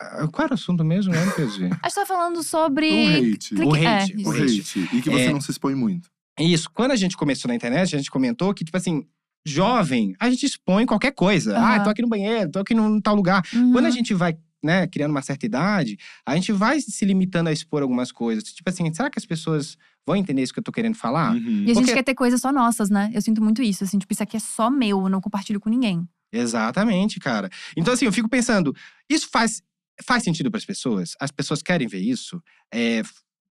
Ah, Qual era o assunto mesmo, né, PG? A gente tá falando sobre. O hate. clique- O é, hate, isso. O hate. E que você É. não se expõe muito. Isso, quando a gente começou na internet, a gente comentou que, tipo assim, jovem, a gente expõe qualquer coisa. Aham. Ah, tô aqui no banheiro, tô aqui num tal lugar. Uhum. Quando a gente vai, né, criando uma certa idade, a gente vai se limitando a expor algumas coisas. Tipo assim, será que as pessoas vão entender isso que eu tô querendo falar? Uhum. E a gente Porque- quer ter coisas só nossas, né? Eu sinto muito isso. Assim, tipo, isso aqui é só meu, eu não compartilho com ninguém. Exatamente, cara. Então, assim, eu fico pensando, isso faz, faz sentido para as pessoas? As pessoas querem ver isso? É,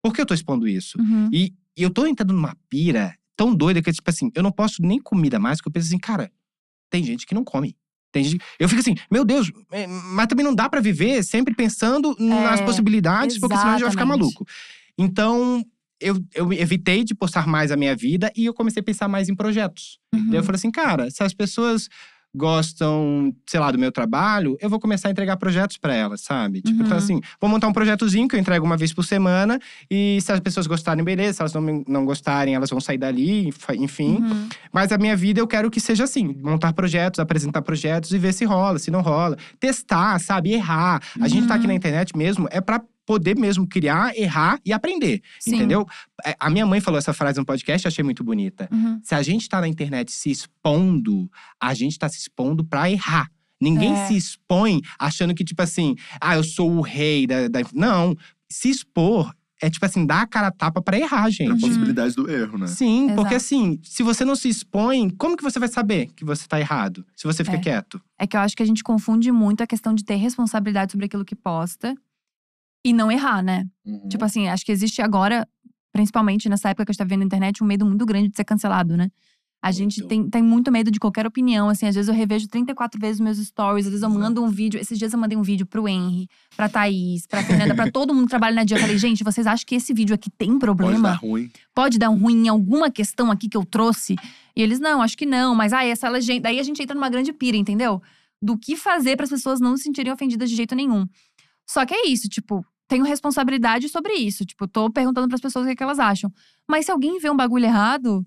por que eu tô expondo isso? Uhum. E, e eu tô entrando numa pira tão doida que, tipo assim, eu não posso nem comida mais, porque eu penso assim, cara, tem gente que não come. Tem gente... Eu fico assim, meu Deus, é, mas também não dá pra viver sempre pensando nas É, possibilidades, porque senão a gente vai ficar exatamente. maluco. Então, eu, eu evitei de postar mais a minha vida e eu comecei a pensar mais em projetos. Uhum. Daí eu falei assim, cara, se as pessoas gostam, sei lá, do meu trabalho, eu vou começar a entregar projetos para elas, sabe? Tipo, Uhum. então assim, vou montar um projetozinho que eu entrego uma vez por semana e se as pessoas gostarem, beleza. Se elas não, não gostarem, elas vão sair dali, enfim. Uhum. Mas a minha vida eu quero que seja assim: montar projetos, apresentar projetos e ver se rola, se não rola. Testar, sabe? Errar. A gente tá aqui Uhum. na internet mesmo, é pra poder mesmo criar, errar e aprender. Sim. Entendeu? É, A minha mãe falou essa frase no podcast, eu achei muito bonita. Uhum. Se a gente tá na internet se expondo, a gente tá se expondo pra errar. Ninguém É. se expõe achando que, tipo assim, ah, eu sou o rei da. da- Não. Se expor é, tipo assim, dar a cara a tapa pra errar, Pra gente. Uhum. possibilidade do erro, né? Sim, porque Exato. assim, se você não se expõe, como que você vai saber que você tá errado? Se você fica É. quieto. É que eu acho que a gente confunde muito a questão de ter responsabilidade sobre aquilo que posta e não errar, né? Uhum. Tipo assim, acho que existe agora, principalmente nessa época que a gente tá vendo na internet, um medo muito grande de ser cancelado, né? A gente Muito. tem, tem muito medo de qualquer opinião, assim. Às vezes eu revejo 34 vezes meus stories, às vezes eu Exato. mando um vídeo. Esses dias eu mandei um vídeo pro Henry, pra Thaís, pra Fernanda, pra todo mundo que trabalha na dia. Eu falei, gente, vocês acham que esse vídeo aqui tem Pode problema? dar ruim. pode dar ruim em alguma questão aqui que eu trouxe? E eles, não, acho que não. Mas, ah, essa legenda. Daí a gente entra numa grande pira, entendeu? Do que fazer para as pessoas não se sentirem ofendidas de jeito nenhum. Só que é isso, tipo, tenho responsabilidade sobre isso. Tipo, tô perguntando para as pessoas o que, que elas acham. Mas se alguém vê um bagulho errado,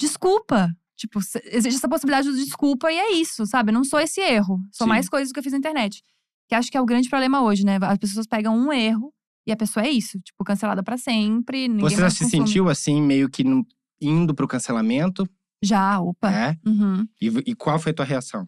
desculpa. Tipo, existe essa possibilidade de desculpa e é isso, sabe? Não sou esse erro. São Sim. mais coisas que eu fiz na internet. Que acho que é o grande problema hoje, né? As pessoas pegam um erro e a pessoa é isso. Tipo, cancelada para sempre. Você já se consome. sentiu assim, meio que indo pro cancelamento? Já, opa. É? Uhum. E, e qual foi a tua reação?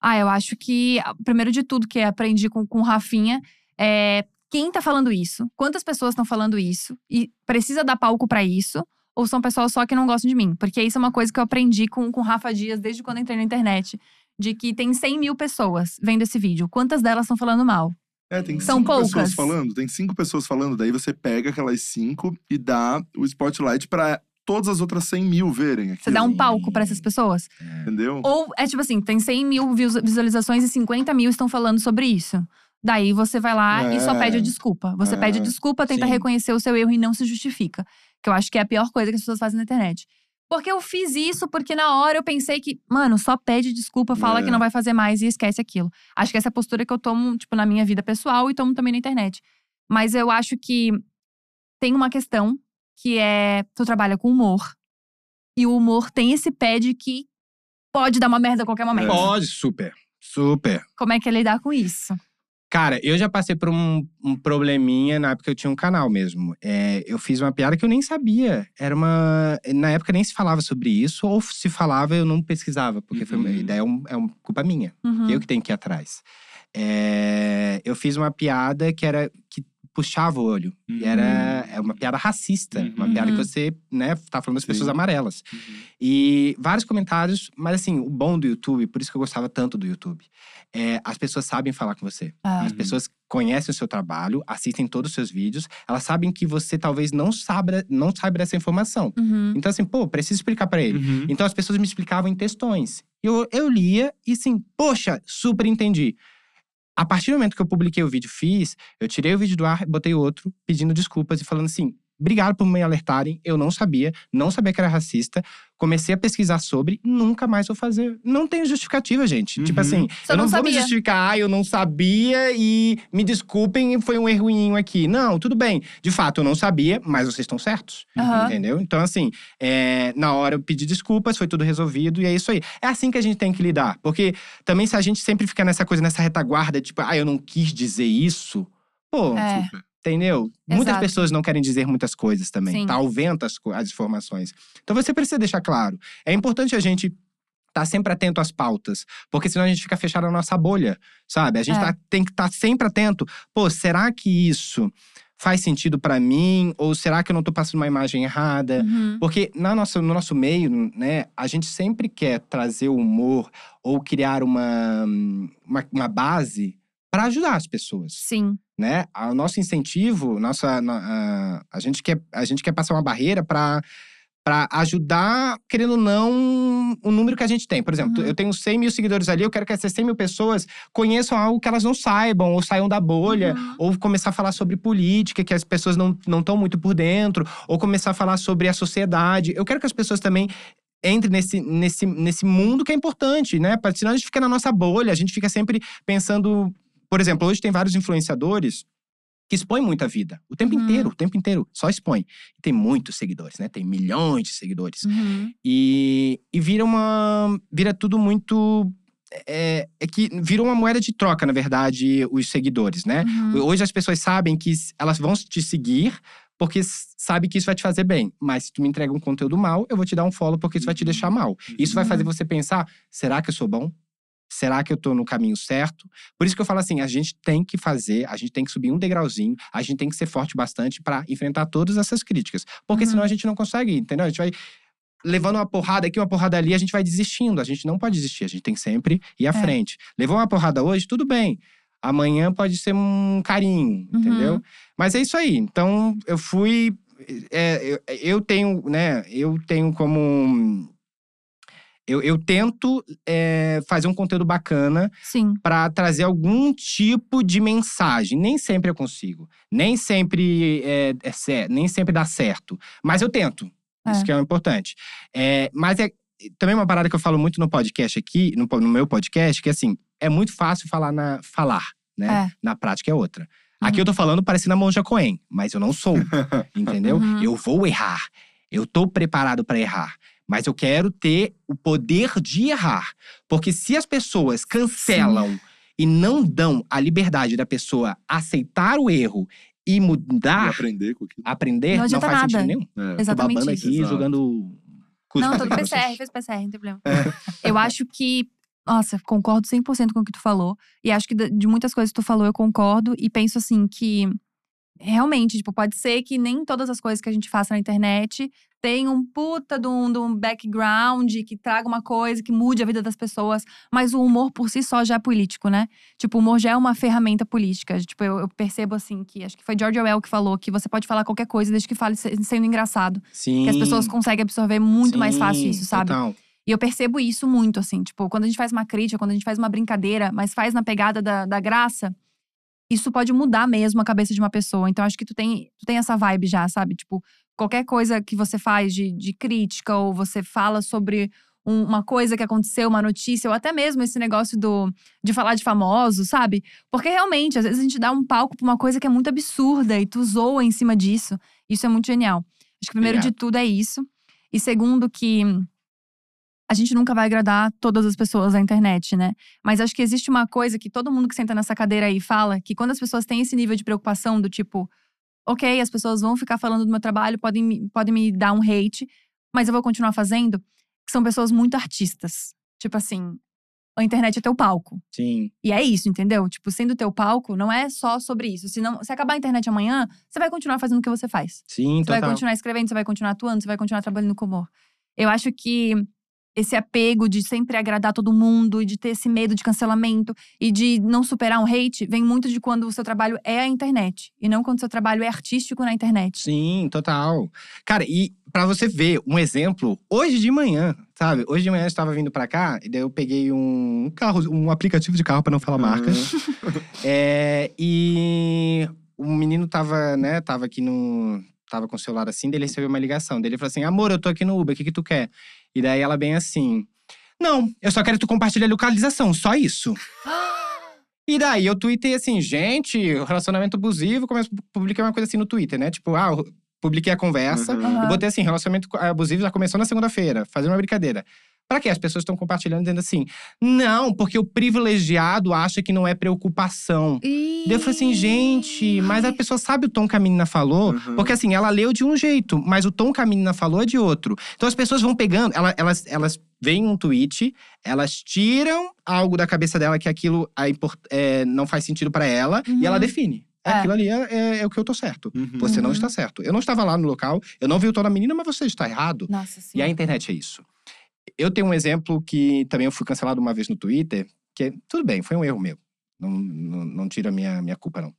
Ah, eu acho que, primeiro de tudo, que aprendi com, com o Rafinha, é quem tá falando isso? Quantas pessoas estão falando isso? E precisa dar palco pra isso? Ou são pessoas só que não gostam de mim? Porque isso é uma coisa que eu aprendi com o Rafa Dias desde quando eu entrei na internet. De que tem 100 mil pessoas vendo esse vídeo. Quantas delas estão falando mal? É, tem São cinco pessoas poucas. falando. Tem cinco pessoas falando. Daí você pega aquelas cinco e dá o spotlight pra todas as outras 100 mil verem aquilo. Você dá um palco pra essas pessoas? Entendeu? Ou é tipo assim, tem 100 mil visu- visualizações e 50 mil estão falando sobre isso. Daí você vai lá e só É. pede desculpa. Você É. pede desculpa, tenta Sim. reconhecer o seu erro e não se justifica. Que eu acho que é a pior coisa que as pessoas fazem na internet. Porque eu fiz isso porque na hora eu pensei que, mano, só pede desculpa, fala É. que não vai fazer mais e esquece aquilo. Acho que essa é a postura que eu tomo, tipo, na minha vida pessoal e tomo também na internet. Mas eu acho que tem uma questão que é: tu trabalha com humor. E o humor tem esse pé de que pode dar uma merda a qualquer momento. Pode, super. Super. Como é que é lidar com isso? Cara, eu já passei por um, um probleminha na época que eu tinha um canal mesmo. É, eu fiz uma piada que eu nem sabia. Era uma. Na época nem se falava sobre isso, ou se falava, eu não pesquisava, porque foi uma Uhum. ideia, é, um, é uma culpa minha. Uhum. Eu que tenho que ir atrás. É, eu fiz uma piada que era que puxava o olho. E era é uma piada racista. Uma Uhum. piada que Uhum. você, né, tá falando das Sim. pessoas amarelas. Uhum. E vários comentários, mas assim, o bom do YouTube, por isso que eu gostava tanto do YouTube, é as pessoas sabem falar com você. Ah. As Uhum. pessoas conhecem o seu trabalho, assistem todos os seus vídeos, elas sabem que você talvez não saiba, não saiba dessa informação. Uhum. Então, assim, pô, preciso explicar pra ele. Uhum. Então as pessoas me explicavam em textões. Eu, eu lia e assim, poxa, super entendi. A partir do momento que eu publiquei o vídeo, fiz, eu tirei o vídeo do ar, botei outro, pedindo desculpas e falando assim: obrigado por me alertarem, eu não sabia, não sabia que era racista. Comecei a pesquisar sobre, nunca mais vou fazer. Não tem justificativa, gente. Tipo Uhum. assim, Só eu não, não vou me justificar, ah, eu não sabia e me desculpem, foi um errinho aqui. Não, tudo bem. De fato, eu não sabia, mas vocês estão certos. Aham. Entendeu? Então, assim, é, na hora eu pedi desculpas, foi tudo resolvido e é isso aí. É assim que a gente tem que lidar. Porque também, se a gente sempre fica nessa coisa, nessa retaguarda, tipo, ah, eu não quis dizer isso, pô, É. Super. Entendeu? Muitas Exato. pessoas não querem dizer muitas coisas também. Sim. Tá ao vento as, as informações. Então você precisa deixar claro. É importante a gente. Tá sempre atento às pautas, porque senão a gente fica fechado na nossa bolha, sabe? A gente É. tá- tem que estar sempre atento. Pô, será que isso faz sentido pra mim? Ou será que eu não tô passando uma imagem errada? Uhum. Porque na nossa, no nosso meio, né, a gente sempre quer trazer o humor ou criar uma, uma, uma base para ajudar as pessoas, Sim. Né? O nosso incentivo, nossa, a, a gente quer a gente quer passar uma barreira para para ajudar, querendo ou não, o número que a gente tem. Por exemplo, Uhum. eu tenho 100 mil seguidores ali, eu quero que essas 100 mil pessoas conheçam algo que elas não saibam, ou saiam da bolha, Uhum. ou começar a falar sobre política, que as pessoas não estão muito por dentro, ou começar a falar sobre a sociedade. Eu quero que as pessoas também entre nesse, nesse, nesse mundo que é importante, né? Senão a gente fica na nossa bolha, a gente fica sempre pensando. Por exemplo, hoje tem vários influenciadores que expõem muita vida. O tempo Uhum. inteiro, o tempo inteiro. Só expõe. E tem muitos seguidores, né? Tem milhões de seguidores. Uhum. E, e vira uma. Vira tudo muito. É, é que vira uma moeda de troca, na verdade, os seguidores, né? Uhum. Hoje as pessoas sabem que elas vão te seguir porque sabe que isso vai te fazer bem. Mas se tu me entrega um conteúdo mal, eu vou te dar um follow porque isso vai te deixar mal. Isso vai fazer você pensar: será que eu sou bom? Será que eu tô no caminho certo? Por isso que eu falo assim: a gente tem que fazer, a gente tem que subir um degrauzinho, a gente tem que ser forte bastante pra enfrentar todas essas críticas. Porque Uhum. senão a gente não consegue, entendeu? A gente vai levando uma porrada aqui, uma porrada ali, a gente vai desistindo. A gente não pode desistir, a gente tem que sempre ir à É. frente. Levou uma porrada hoje, tudo bem. Amanhã pode ser um carinho, Uhum. entendeu? Mas é isso aí. Então, eu fui. é, eu, eu tenho, né? Eu tenho como. Eu, eu tento é, fazer um conteúdo bacana para trazer algum tipo de mensagem. Nem sempre eu consigo. Nem sempre é, é cer- nem sempre dá certo. Mas eu tento. É. Isso que é o importante. É, mas é também uma parada que eu falo muito no podcast aqui, no, no meu podcast, que assim, é muito fácil falar na falar, né? É. Na prática é outra. Aqui Uhum. eu tô falando parecendo a Monja Coen, mas eu não sou, entendeu? Uhum. Eu vou errar. Eu tô preparado para errar. Mas eu quero ter o poder de errar. Porque se as pessoas cancelam e não dão a liberdade da pessoa aceitar o erro e E mudar, aprender com aquilo. aprender, Não não, adianta faz nada. sentido nenhum. É. Tô Exatamente babando isso. aqui, Exato. jogando. Não, todo pra PCR, fez PCR, não tem problema. Eu acho que. Nossa, concordo 100% com o que tu falou. E acho que de de muitas coisas que tu falou eu concordo. E penso assim que. Realmente, tipo, pode ser que nem todas as coisas que a gente faça na internet tenham um puta de um, de um background que traga uma coisa que mude a vida das pessoas. Mas o humor por si só já é político, né? Tipo, o humor já é uma ferramenta política. Tipo, eu, eu percebo assim que. Acho que foi George Orwell que falou que você pode falar qualquer coisa desde que fale se- sendo engraçado. Sim. Que as pessoas conseguem absorver muito mais fácil sim, isso, sabe? Total. E eu percebo isso muito, assim. Tipo, quando a gente faz uma crítica, quando a gente faz uma brincadeira, mas faz na pegada da, da graça, isso pode mudar mesmo a cabeça de uma pessoa. Então, acho que tu tem, tu tem essa vibe já, sabe? Tipo, qualquer coisa que você faz de, de crítica, ou você fala sobre um- uma coisa que aconteceu, uma notícia, ou até mesmo esse negócio do, de falar de famosos, sabe? Porque realmente, às vezes a gente dá um palco pra uma coisa que é muito absurda e tu zoa em cima disso. Isso é muito genial. Acho que primeiro de tudo é isso. E segundo, que a gente nunca vai agradar todas as pessoas da internet, né? Mas acho que existe uma coisa que todo mundo que senta nessa cadeira aí fala, que quando as pessoas têm esse nível de preocupação do tipo, ok, as pessoas vão ficar falando do meu trabalho, podem, me- podem me dar um hate, mas eu vou continuar fazendo, que são pessoas muito artistas. Tipo assim, a internet é teu palco. Sim. E é isso, entendeu? Tipo, sendo teu palco, não é só sobre isso. Se, não, se acabar a internet amanhã, você vai continuar fazendo o que você faz. Sim, Você vai total. continuar escrevendo, você vai continuar atuando, você vai continuar trabalhando com humor. Eu acho que esse apego de sempre agradar todo mundo e de ter esse medo de cancelamento e de não superar um hate vem muito de quando o seu trabalho é a internet e não quando o seu trabalho é artístico na internet. Sim, total. Cara, e pra você ver um exemplo, hoje de manhã, sabe? Hoje de manhã eu estava vindo pra cá e daí eu peguei um carro, um aplicativo de carro pra não falar marcas. É, e o menino tava, né, tava aqui no. Tava com o celular assim, daí ele recebeu uma ligação. Daí ele falou assim: amor, eu tô aqui no Uber, o que, que tu quer? E daí ela bem assim. Não, eu só quero que tu compartilhe a localização, só isso. E daí eu tuitei assim, gente, relacionamento abusivo, começo, publiquei uma coisa assim no Twitter, né? Tipo, ah, eu publiquei a conversa Uhum. E botei assim, relacionamento abusivo já começou na segunda-feira, fazendo uma brincadeira. Pra quê? As pessoas estão compartilhando dizendo assim, não, porque o privilegiado acha que não é preocupação. E... Daí eu falei assim, gente, mas a pessoa sabe o tom que a menina falou? Uhum. Porque assim, ela leu de um jeito, mas o tom que a menina falou é de outro. Então as pessoas vão pegando, ela- elas, elas veem um tweet, elas tiram algo da cabeça dela que aquilo é import- é, não faz sentido pra ela Uhum. e ela define. É. Aquilo ali é, é- é o que eu tô certo. Uhum. Você não Uhum. está certo. Eu não estava lá no local, eu não vi o tom da menina, mas você está errado. Nossa, sim. E a internet é isso. Eu tenho um exemplo que também eu fui cancelado uma vez no Twitter, que é- tudo bem, foi um erro meu. Não, não, não tira a minha, minha culpa, não.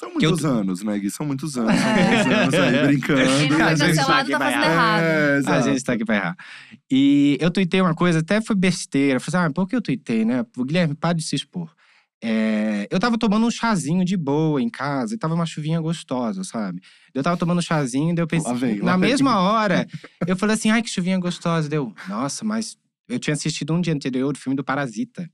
São eu muitos tô- anos, né, Gui? São muitos anos. São É. muitos anos aí brincando. Foi Às vezes cancelado aqui tá vai fazendo errar. errado. É, A gente tá aqui pra errar. E eu tuitei uma coisa, até foi besteira. Eu falei assim, ah, por que eu tuitei, né? O Guilherme, para de se expor. É, eu tava tomando um chazinho de boa em casa, e tava uma chuvinha gostosa, sabe? Eu tava tomando um chazinho, daí eu pensei. Lá vem, lá na vem. mesma hora, eu falei assim: ai, que chuvinha gostosa. Deu, nossa, mas eu tinha assistido um dia anterior o filme do Parasita.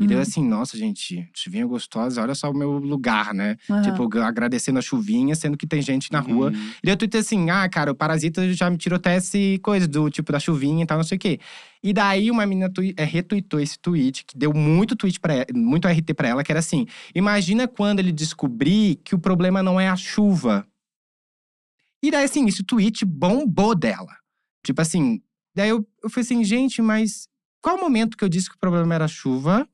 E deu Uhum. assim, nossa, gente, chuvinha gostosa, olha só o meu lugar, né? Aham. Tipo, agradecendo a chuvinha, sendo que tem gente na rua. Uhum. E daí eu tuitei assim, ah, cara, o Parasita já me tirou até esse coisa do tipo da chuvinha e tal, não sei o quê. E daí uma menina tui- é, retweetou esse tweet, que deu muito tweet para muito RT pra ela, que era assim: imagina quando ele descobrir que o problema não é a chuva. E daí, assim, esse tweet bombou dela. Tipo assim, daí eu, eu falei assim, gente, mas qual o momento que eu disse que o problema era a chuva?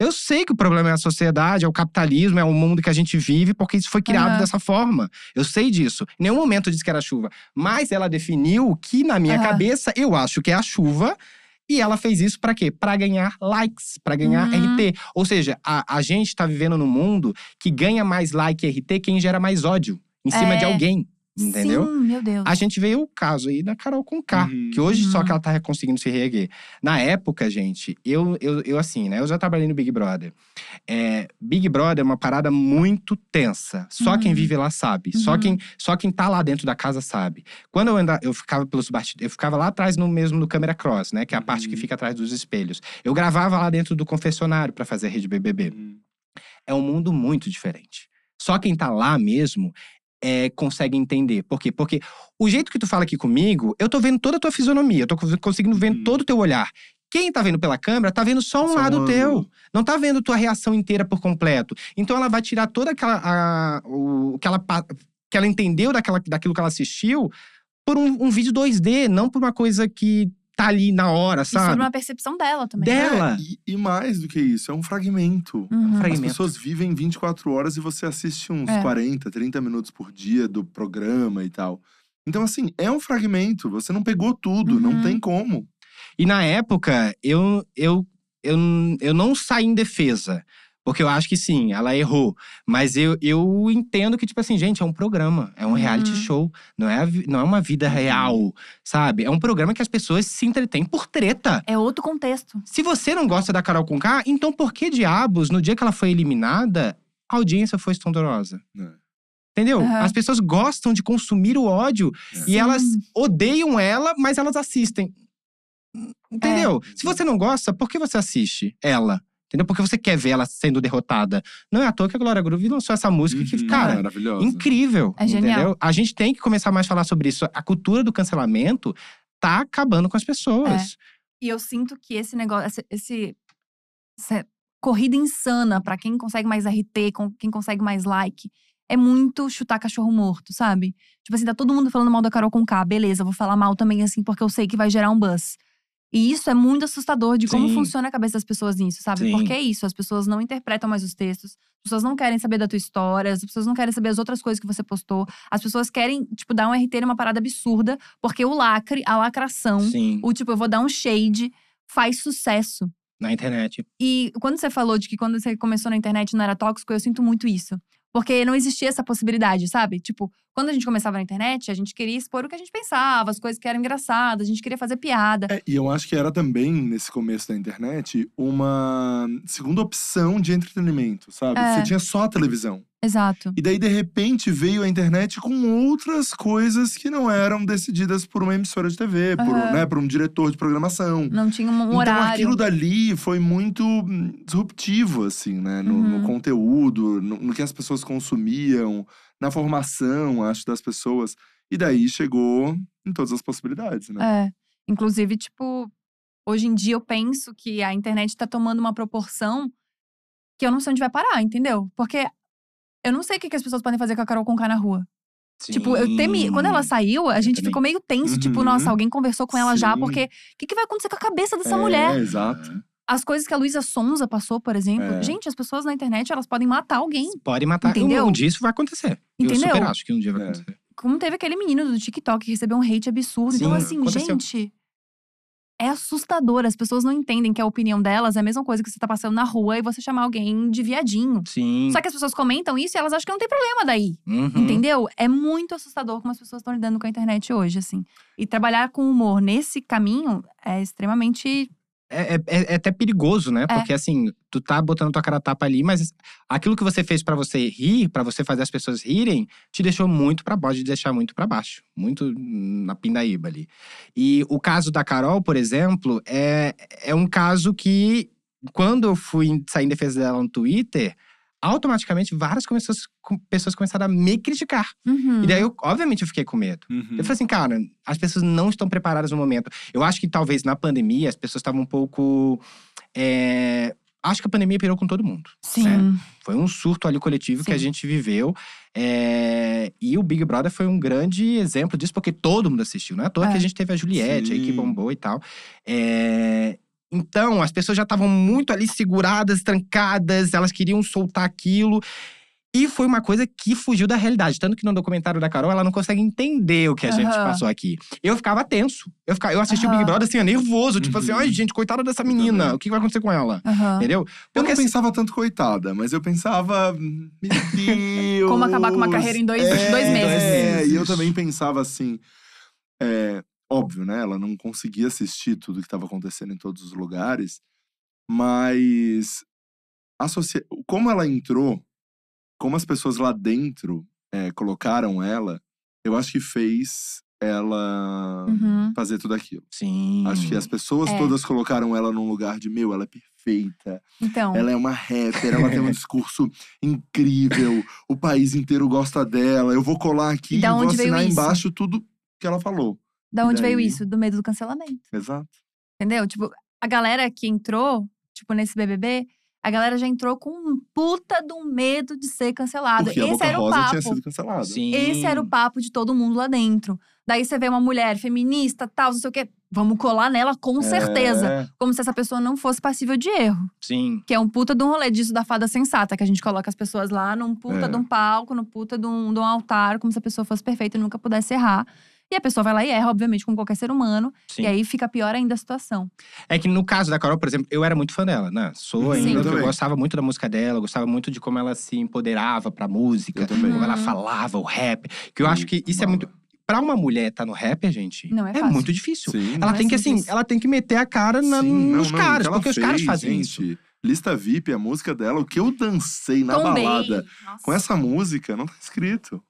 Eu sei que o problema é a sociedade, é o capitalismo, é o mundo que a gente vive, porque isso foi criado Aham. dessa forma. Eu sei disso. Em nenhum momento eu disse que era chuva. Mas ela definiu que, na minha Aham. cabeça, eu acho que é a chuva. E ela fez isso pra quê? Pra ganhar likes, pra ganhar Uhum. RT. Ou seja, a, a gente tá vivendo num mundo que ganha mais like e RT quem gera mais ódio em cima de É. alguém. Entendeu? Sim, meu Deus. A gente veio o caso aí da Carol com K, Uhum. que hoje só Uhum. que ela tá conseguindo se reerguer. Na época, gente, eu, eu, eu assim, né? Eu já trabalhei no Big Brother. É, Big Brother é uma parada muito tensa. Só quem Uhum. vive lá sabe. Só, Uhum. quem, só quem tá lá dentro da casa sabe. Quando eu ainda eu ficava pelos bastidores, eu ficava lá atrás no mesmo no câmera cross, né? Que é a parte que Uhum. fica atrás dos espelhos. Eu gravava lá dentro do confessionário pra fazer a rede BBB Uhum. é um mundo muito diferente. Só quem tá lá mesmo é, consegue entender. Por quê? Porque o jeito que tu fala aqui comigo, eu tô vendo toda a tua fisionomia, eu tô cons- conseguindo ver Uhum. todo o teu olhar. Quem tá vendo pela câmera tá vendo só um Só um lado teu. ângulo. Não tá vendo tua reação inteira por completo. Então ela vai tirar toda aquela. A, o, que, ela, que ela entendeu daquela, daquilo que ela assistiu por um, um vídeo 2D, não por uma coisa que tá ali na hora, E sobre sabe? uma percepção dela também. Dela. É, e, e mais do que isso, é um fragmento. Uhum. As Fragmento. pessoas vivem 24 horas e você assiste uns É. 40, 30 minutos por dia do programa e tal. Então, assim, é um fragmento. Você não pegou tudo, não Uhum. tem como. E na época, eu, eu, eu, eu não saí em defesa. Porque eu acho que sim, ela errou. Mas eu, eu entendo que, tipo assim, gente, é um programa, é um reality Uhum. show. Não é, não é uma vida Uhum. real, sabe? É um programa que as pessoas se entretêm por treta. É outro contexto. Se você não gosta da Carol Conká, então por que diabos, no dia que ela foi eliminada, a audiência foi estondorosa? É. Entendeu? Aham. As pessoas gostam de consumir o ódio e Sim. elas odeiam ela, mas elas assistem. Entendeu? Se você não gosta, por que você assiste ela? Entendeu? Porque você quer ver ela sendo derrotada. Não é à toa que a Glória Groove lançou essa música que, Uhum, cara, maravilhosa. incrível. É genial. Entendeu? A gente tem que começar mais a falar sobre isso. A cultura do cancelamento tá acabando com as pessoas. E eu sinto que esse negócio, esse, esse- essa corrida insana pra quem consegue mais RT, com quem consegue mais like, é muito chutar cachorro morto, sabe? Tipo assim, tá todo mundo falando mal da Carol com K, beleza, eu vou falar mal também assim, porque eu sei que vai gerar um buzz. E isso é muito assustador de como Sim. funciona a cabeça das pessoas nisso, sabe? Sim. Porque é isso, as pessoas não interpretam mais os textos, as pessoas não querem saber da tua história, as pessoas não querem saber as outras coisas que você postou, as pessoas querem, tipo, dar um RT numa parada absurda, porque o lacre, a lacração, Sim, o tipo, eu vou dar um shade, faz sucesso. na internet. E quando você falou de que quando você começou na internet não era tóxico, eu sinto muito isso. Porque não existia essa possibilidade, sabe? Tipo, quando a gente começava na internet, a gente queria expor o que a gente pensava, as coisas que eram engraçadas, a gente queria fazer piada. É, e eu acho que era também, nesse começo da internet, uma segunda opção de entretenimento, sabe? É. Você tinha só a televisão. Exato. E daí, de repente, veio a internet com outras coisas que não eram decididas por uma emissora de TV, por, Aham. né, por um diretor de programação. Não tinha um Então horário. aquilo dali foi muito hum, disruptivo, assim, né? No, no Uhum. conteúdo, no, no que as pessoas consumiam, na formação, acho, das pessoas. E daí chegou em todas as possibilidades, né? É. Inclusive, tipo, hoje em dia eu penso que a internet tá tomando uma proporção que eu não sei onde vai parar, entendeu? Porque eu não sei o que, que as pessoas podem fazer com a Carol Conká na rua. Tipo, eu temi. Quando ela saiu, a gente ficou meio tenso. Tipo, Uhum. nossa, alguém conversou com ela já, Sim. porque o que, que vai acontecer com a cabeça dessa É, mulher? exato. As coisas que a Luísa Sonza passou, por exemplo. É. Gente, as pessoas na internet, elas podem matar alguém. Pode matar. Entendeu? Um dia isso vai acontecer. Eu Entendeu? super acho que um dia vai É. acontecer. Como teve aquele menino do TikTok que recebeu um hate absurdo. então, Sim, assim, aconteceu. gente. É assustador. As pessoas não entendem que a opinião delas é a mesma coisa que você tá passando na rua e você chamar alguém de viadinho. Sim. Só que as pessoas comentam isso e elas acham que não tem problema daí. Uhum. Entendeu? É muito assustador como as pessoas estão lidando com a internet hoje, assim. E trabalhar com humor nesse caminho é extremamente É, é- é até perigoso, né? Porque assim, tu tá botando tua cara tapa ali, mas aquilo que você fez pra você rir, pra você fazer as pessoas rirem, te deixou muito pra baixo, de deixar muito pra baixo, muito na pindaíba ali. E o caso da Carol, por exemplo, é, é um caso que quando eu fui sair em defesa dela no Twitter, automaticamente várias pessoas, pessoas começaram a me criticar. Uhum. E daí, eu, obviamente, eu fiquei com medo. Uhum. Eu falei assim, cara, as pessoas não estão preparadas no momento. Eu acho que talvez na pandemia as pessoas estavam um pouco. é, Acho que a pandemia pirou com todo mundo. Sim. né? Foi um surto ali coletivo que a Sim. gente viveu. é, E o Big Brother foi um grande exemplo disso, porque todo mundo assistiu. Não é à toa É. que a gente teve a Juliette aí que Sim. bombou e tal. É, Então, as pessoas já estavam muito ali seguradas, trancadas, elas queriam soltar aquilo. E foi uma coisa que fugiu da realidade. Tanto que no documentário da Carol, ela não consegue entender o que a gente Aham. passou aqui. Eu ficava tenso. Eu, ficava, eu assisti o Aham. Big Brother assim, nervoso. Tipo assim, Uhum. ai, gente, coitada dessa Eu menina. O que vai acontecer com ela? Entendeu? Eu Porque não assim, pensava tanto coitada, mas eu pensava, "Hum, meu Deus. Como acabar com uma carreira em dois- é, dois meses. É, e eu também pensava assim, é, óbvio, né? Ela não conseguia assistir tudo que estava acontecendo em todos os lugares, mas associa... como ela entrou, como as pessoas lá dentro é, colocaram ela, eu acho que fez ela Uhum. fazer tudo aquilo. Sim. Acho que as pessoas É. todas colocaram ela num lugar de meu, ela é perfeita. Então. Ela é uma rapper, ela tem um discurso incrível, o país inteiro gosta dela. Eu vou colar aqui E vou veio assinar isso? embaixo tudo que ela falou. Da onde veio isso? Do medo do cancelamento. Exato. Entendeu? Tipo, a galera que entrou, tipo, nesse BBB, a galera já entrou com um puta de um medo de ser cancelado. Porque Esse era o papo. tinha sido cancelada. Sim. Esse era o papo de todo mundo lá dentro. Daí você vê uma mulher feminista, tal, não sei o quê. Vamos colar nela com certeza. É, Como se essa pessoa não fosse passível de erro. Sim. Que é um puta de um rolê disso da fada sensata, que a gente coloca as pessoas lá num puta É. de um palco, no puta de um, de um altar, como se a pessoa fosse perfeita e nunca pudesse errar. E a pessoa vai lá e erra, obviamente, com qualquer ser humano. Sim. E aí fica pior ainda a situação. É que no caso da Carol, por exemplo, eu era muito fã dela, né? Sou Sim. ainda, Eu gostava muito da música dela, eu gostava muito de como ela se empoderava pra música, Eu também. como ela Uhum. falava, o rap. Que eu acho que isso é Bala. muito. Pra uma mulher estar no rap, gente, Não é fácil. muito difícil. Sim. Ela Não tem é que, assim, ela tem que meter a cara na- Sim, não, nos não, caras, ela porque os caras fez, fazem isso. gente, Lista VIP, a música dela, o que eu dancei na balada Nossa. com essa música, não tá escrito.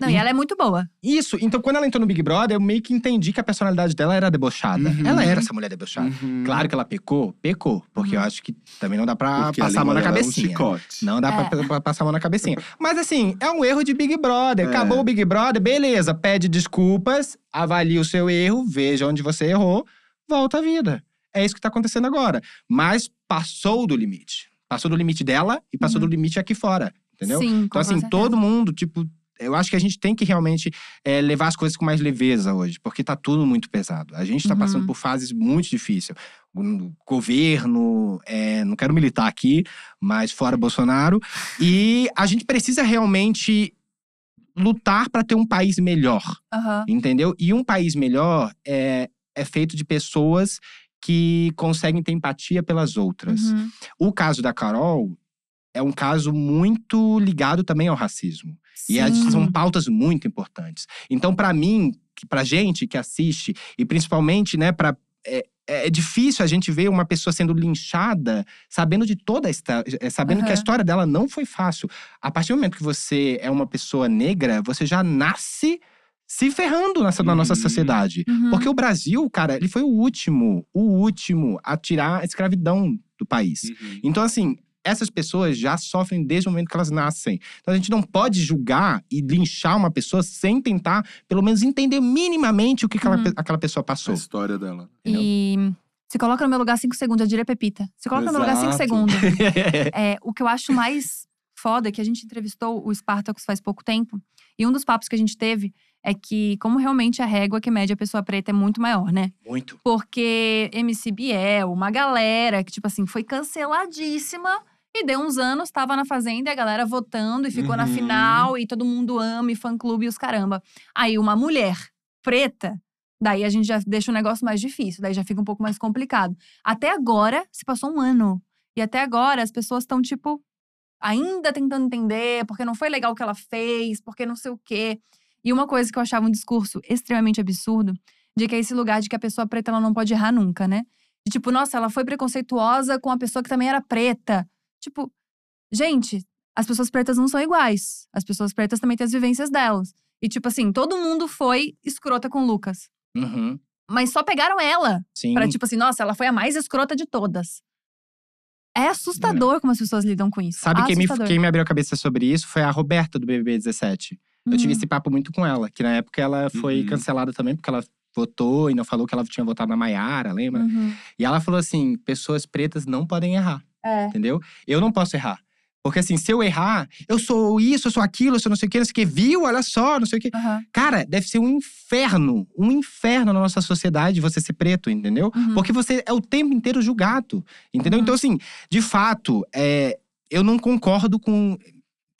Não, e ela é muito boa. Isso, então quando ela entrou no Big Brother, eu meio que entendi que a personalidade dela era debochada. Uhum. Ela era essa mulher debochada. Uhum. Claro que ela pecou, pecou. Porque eu acho que também não dá pra Porque passar a mão na é um cabecinha. chicote. Não dá É. pra, pra passar a mão na cabecinha. Mas assim, é um erro de Big Brother. É. Acabou o Big Brother, beleza. Pede desculpas, avalia o seu erro, veja onde você errou, volta à vida. É isso que tá acontecendo agora. Mas passou do limite. Passou do limite dela e passou Uhum. do limite aqui fora. Entendeu? Sim, Então, assim, certeza. todo mundo, tipo. Eu acho que a gente tem que realmente é, levar as coisas com mais leveza hoje, porque tá tudo muito pesado. A gente tá Uhum. passando por fases muito difíceis. O governo, é, não quero militar aqui, mas fora Bolsonaro. E a gente precisa realmente lutar para ter um país melhor, Aham. entendeu? E um país melhor é, é feito de pessoas que conseguem ter empatia pelas outras. Uhum. O caso da Carol é um caso muito ligado também ao racismo. E Sim. são pautas muito importantes. Então, pra mim, pra gente que assiste, e principalmente, né, pra. É, é difícil a gente ver uma pessoa sendo linchada, sabendo de toda a história, sabendo que a história dela não foi fácil. A partir do momento que você é uma pessoa negra, você já nasce se ferrando nessa, na nossa Uhum. sociedade. Uhum. Porque o Brasil, cara, ele foi o último, o último a tirar a escravidão do país. Uhum. Então, assim, essas pessoas já sofrem desde o momento que elas nascem. Então, a gente não pode julgar e linchar uma pessoa sem tentar, pelo menos, entender minimamente o que aquela, Uhum. pe- aquela pessoa A passou. história dela. E se coloca no meu lugar cinco segundos, eu diria Pepita. Se coloca no meu lugar cinco Exato. segundos. É, o que eu acho mais foda é que a gente entrevistou o Spartacus faz pouco tempo. E um dos papos que a gente teve é que, como realmente a régua que mede a pessoa preta é muito maior, né? Muito. Porque MC Biel, uma galera que, tipo assim, foi canceladíssima. E deu uns anos, tava na Fazenda e a galera votando e ficou na Uhum. final. E todo mundo ama e fã-clube e os caramba. Aí uma mulher preta, daí a gente já deixa o negócio mais difícil. Daí já fica um pouco mais complicado. Até agora, se passou um ano. E até agora as pessoas estão, tipo, ainda tentando entender, porque não foi legal o que ela fez, porque não sei o quê. E uma coisa que eu achava um discurso extremamente absurdo, de que é esse lugar de que a pessoa preta ela não pode errar nunca, né? De tipo, nossa, ela foi preconceituosa com a pessoa que também era preta. Tipo, gente, as pessoas pretas não são iguais. As pessoas pretas também têm as vivências delas. E tipo assim, todo mundo foi escrota com o Lucas. Uhum. Mas só pegaram ela. Sim. Pra tipo assim, nossa, ela foi a mais escrota de todas. É assustador como as pessoas lidam com isso. Sabe quem me, quem me abriu a cabeça sobre isso? Foi a Roberta, do BBB 17. Eu tive Uhum. esse papo muito com ela. Que na época ela foi Uhum. cancelada também, porque ela votou e não falou que ela tinha votado na Maiara, lembra? Uhum. E ela falou assim: pessoas pretas não podem errar, É. entendeu? Eu não posso errar. Porque assim, se eu errar, eu sou isso, eu sou aquilo, eu sou não sei o que, não sei o que, viu? Olha só, não sei o que. Aham. Cara, deve ser um inferno, um inferno na nossa sociedade você ser preto, entendeu? Uhum. Porque você é o tempo inteiro julgado, entendeu? Uhum. Então, assim, de fato, é, eu não concordo com.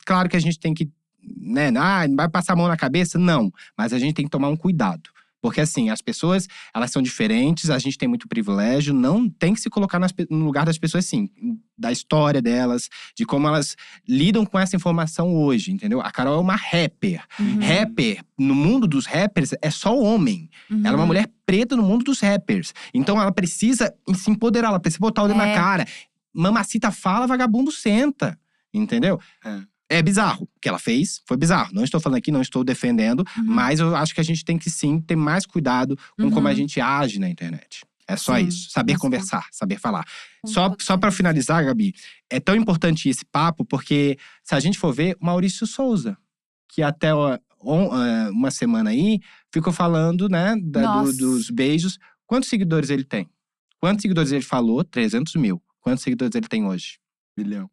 Claro que a gente tem que. Né, ah, não vai passar a mão na cabeça? Não. Mas a gente tem que tomar um cuidado. Porque, assim, as pessoas, elas são diferentes, a gente tem muito privilégio, não tem que se colocar nas no lugar das pessoas, assim, da história delas, de como elas lidam com essa informação hoje, entendeu? A Carol é uma rapper. Uhum. Rapper, no mundo dos rappers, é só homem. Uhum. Ela é uma mulher preta no mundo dos rappers. Então ela precisa se empoderar, ela precisa botar o dedo É. na cara. Mamacita fala, vagabundo senta. Entendeu? É bizarro. O que ela fez foi bizarro. Não estou falando aqui, não estou defendendo, Uhum. mas eu acho que a gente tem que sim ter mais cuidado com Uhum. como a gente age na internet. É só Sim, isso. Saber com- conversar, saber falar. Com Só, só para finalizar, Gabi, é tão importante esse papo, porque se a gente for ver, o Maurício Souza, que até é, uma semana aí ficou falando, né, da- do- dos beijos. Quantos seguidores ele tem? Quantos seguidores ele falou? 300 mil. Quantos seguidores ele tem hoje? Milhão.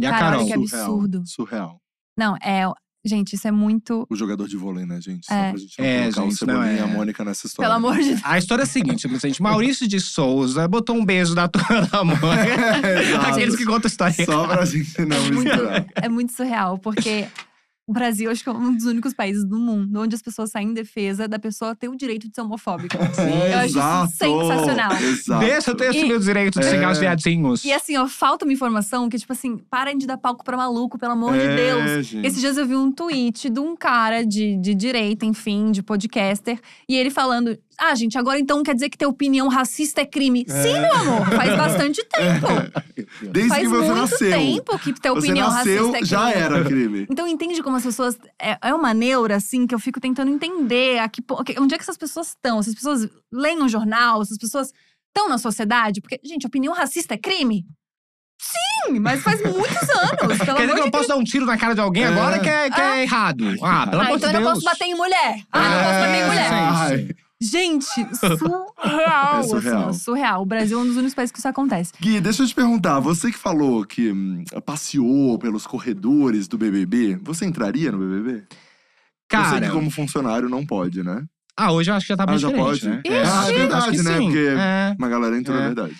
E a Carol? que Surreal. absurdo. Surreal. Não, é. Gente, isso é muito. O jogador de vôlei, né, gente? Só É. pra gente não É, colocar gente, o Cebolinha não, e a é. Mônica nessa história. Pelo amor de Deus. A história é a seguinte, gente. Maurício de Souza botou um beijo na tua da mãe. Exato. Aqueles que contam história. Só pra gente não É muito, misturar. é muito surreal, porque o Brasil acho que é um dos únicos países do mundo onde as pessoas saem em defesa da pessoa ter o direito de ser homofóbica. É, Eu acho sensacional. Exato. Deixa eu ter esse E- meu direito de É. xingar os viadinhos. E assim, ó, falta uma informação que, tipo assim, parem de dar palco pra maluco, pelo amor de É, Deus. gente. Esses dias eu vi um tweet de um cara de, de direita, enfim, de podcaster, e ele falando: Ah, gente, agora então quer dizer que ter opinião racista é crime. Sim, meu amor, faz bastante tempo. Desde faz que você muito nasceu. tempo que ter Você opinião nasceu, racista é crime. já era crime. Então entende como as pessoas. É, é uma neura, assim, que eu fico tentando entender. A que, onde é que essas pessoas estão? Essas pessoas leem um jornal, essas pessoas estão na sociedade? Porque, gente, opinião racista é crime? Sim, mas faz muitos anos. Pelo Quer dizer que eu não posso dar um tiro na cara de alguém É. agora que é, que é errado. Ah, pelo Ah, amor então de eu não Deus. posso bater em mulher. Ah, não posso bater em É, mulher. sim. Ai. Gente, surreal. É assim, surreal. ó, surreal. O Brasil é um dos únicos países que isso acontece. Gui, deixa eu te perguntar. Você que falou que hum, passeou pelos corredores do BBB, você entraria no BBB? eu sei Cara, que como funcionário não pode, né? ah, hoje eu acho que já tá bem Ah, já diferente, pode? né? Ixi! Ah, é acho que verdade, né? sim. Porque É. uma galera entrou, é É. verdade.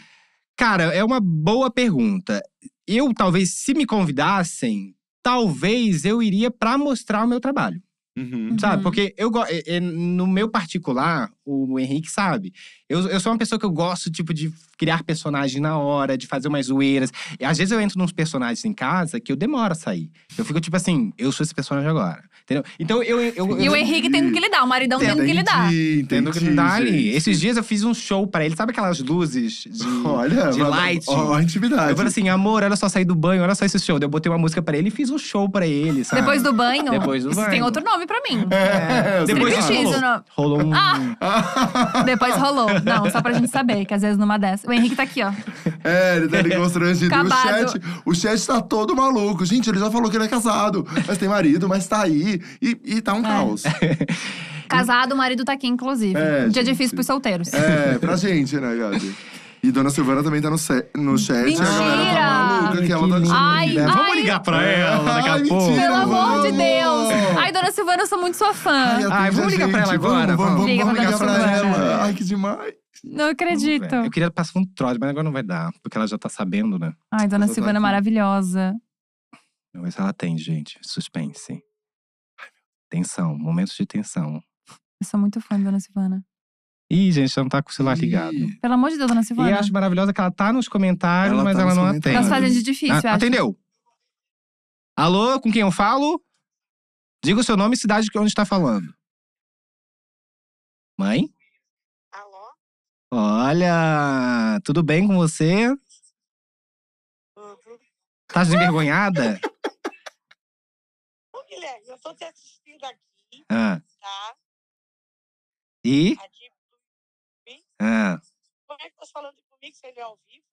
Cara, é uma boa pergunta. Eu, talvez, se me convidassem, talvez eu iria pra mostrar o meu trabalho. Uhum. Sabe? Uhum. Porque eu no meu particular, o Henrique sabe. Eu, eu sou uma pessoa que eu gosto, tipo, de criar personagem na hora, de fazer umas zoeiras. E às vezes eu entro nos personagens em casa que eu demoro a sair. Eu fico, tipo assim, eu sou esse personagem agora. Entendeu? Então eu. eu, eu E o eu- Henrique tendo que lidar, o maridão tendo que lidar. Entendi, Tendo que entendi, lidar ali. Esses dias eu fiz um show pra ele. Sabe aquelas luzes de. Olha, de mas- light. Ó, a intimidade. Eu falei assim, amor, olha só, saí do banho, olha só esse show. Daí eu botei uma música pra ele e fiz um show pra ele, sabe? Depois do banho. Depois do isso banho. tem outro nome pra mim. É, Depois você Striptease, rolou. Rolou um. Ah! Depois rolou. Não, só pra gente saber, que às vezes numa dessa. O Henrique tá aqui, ó. É, ele tá ali constrangido. O chat, o chat tá todo maluco. Gente, ele já falou que ele é casado, mas tem marido, mas tá aí. E, e tá um caos. Casado, o marido tá aqui, inclusive. É, um dia gente. difícil pros solteiros. É, pra gente, né, Gabi? E Dona Silvana também tá no, no chat. E a galera Mentira! tá maluca que ela tá lindo. Ai, Né? Vamos ai. ligar pra ela daqui a Ai, pouco. mentira, Pelo amor de vamos! Deus! Ai, dona Silvana, eu sou muito sua fã. Ai, Ai, vamos ligar pra ela gente, agora, Vamos, vamos, vamos. vamos Liga pra ligar pra Dona ela. Silvana. Ai, que demais. Não acredito. Vamos. Eu queria passar um trote, mas agora não vai dar. Porque ela já tá sabendo, né? Ai, dona Silvana aqui. maravilhosa. Vamos ver se ela tem, gente. Suspense. Tensão, momentos de tensão. Eu sou muito fã da dona Silvana. Ih, gente, ela não tá com o celular ligado. Pelo amor de Deus, dona E Silvana. eu acho maravilhosa que ela tá nos comentários, Ela mas tá ela nos não comentários. atende. Nós fazendo de difícil, Ah, acho. atendeu? Alô, com quem eu falo? Diga o seu nome e cidade de onde está falando. Mãe? Alô? Olha, tudo bem com você? Tudo. Tá desenvergonhada? Ô, Guilherme, eu tô te assistindo aqui, Ah, tá? e? Aqui. Ah. Como é que tá falando comigo? Você não é ao vivo?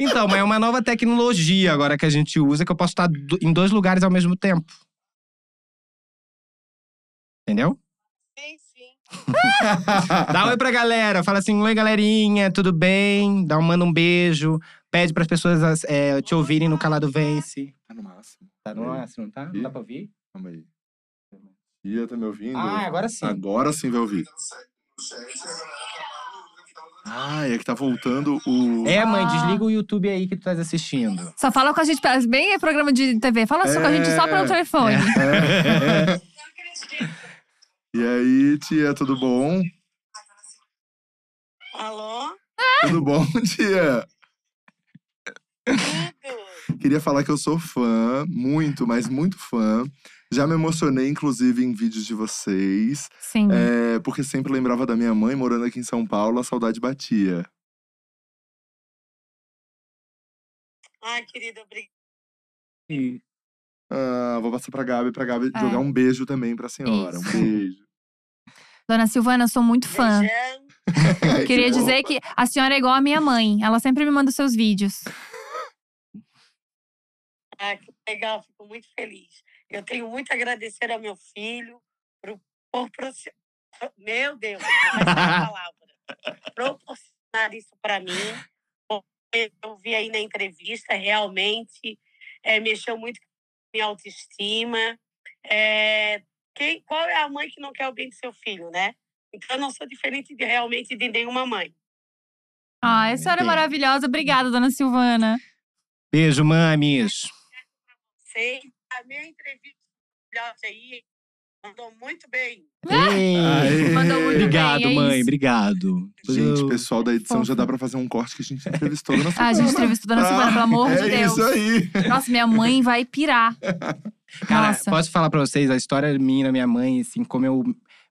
Então, mas é uma nova tecnologia agora que a gente usa que eu posso estar em dois lugares ao mesmo tempo. Entendeu? Sim, sim. Dá um oi pra galera, fala assim: oi galerinha, tudo bem? Dá um, manda um beijo, pede pras pessoas é, te ouvirem no Calado Vence. Tá no máximo. Tá no máximo, tá? Não dá pra ouvir? Calma aí. Ia, tá me ouvindo? Ah, agora sim. Agora sim vai ouvir. Ah, é que tá voltando o. É, mãe, Ah. desliga o YouTube aí que tu tá assistindo. Só fala com a gente, bem programa de TV. Fala só com a gente só pelo É. telefone. É. E aí, tia, tudo bom? Alô? Tudo bom, tia? Tudo. Queria falar que eu sou fã, muito, mas muito fã. Já me emocionei, inclusive, em vídeos de vocês. Sim. É, porque sempre lembrava da minha mãe morando aqui em São Paulo, a saudade batia. Ai, querida, obrigada. Ah, vou passar pra Gabi, pra Gabi É. jogar um beijo também pra senhora. Um Isso. beijo. Dona Silvana, eu sou muito fã. Beijão. Queria que dizer que a senhora é igual a minha mãe. Ela sempre me manda os seus vídeos. Ah, que legal, fico muito feliz. Eu tenho muito a agradecer ao meu filho por, por proci- Meu Deus, a palavra. Proporcionar isso para mim. porque Eu vi aí na entrevista, realmente é, mexeu muito com a minha autoestima. É, quem, qual é a mãe que não quer o bem do seu filho, né? Então, eu não sou diferente de, realmente de nenhuma mãe. Ah, a senhora é maravilhosa. Obrigada, Dona Silvana. Beijo, mames. Sei, a minha entrevista filhote aí mandou muito bem. Aê. Mandou muito Obrigado, bem, é mãe, isso. obrigado. Gente, pessoal da edição já dá pra fazer um corte que a gente entrevistou na Ah, a gente entrevistou a Dona Silvana, pelo amor é de Deus. isso aí. Nossa, minha mãe vai pirar. Cara, Nossa. posso falar pra vocês a história minha da minha mãe, assim, como eu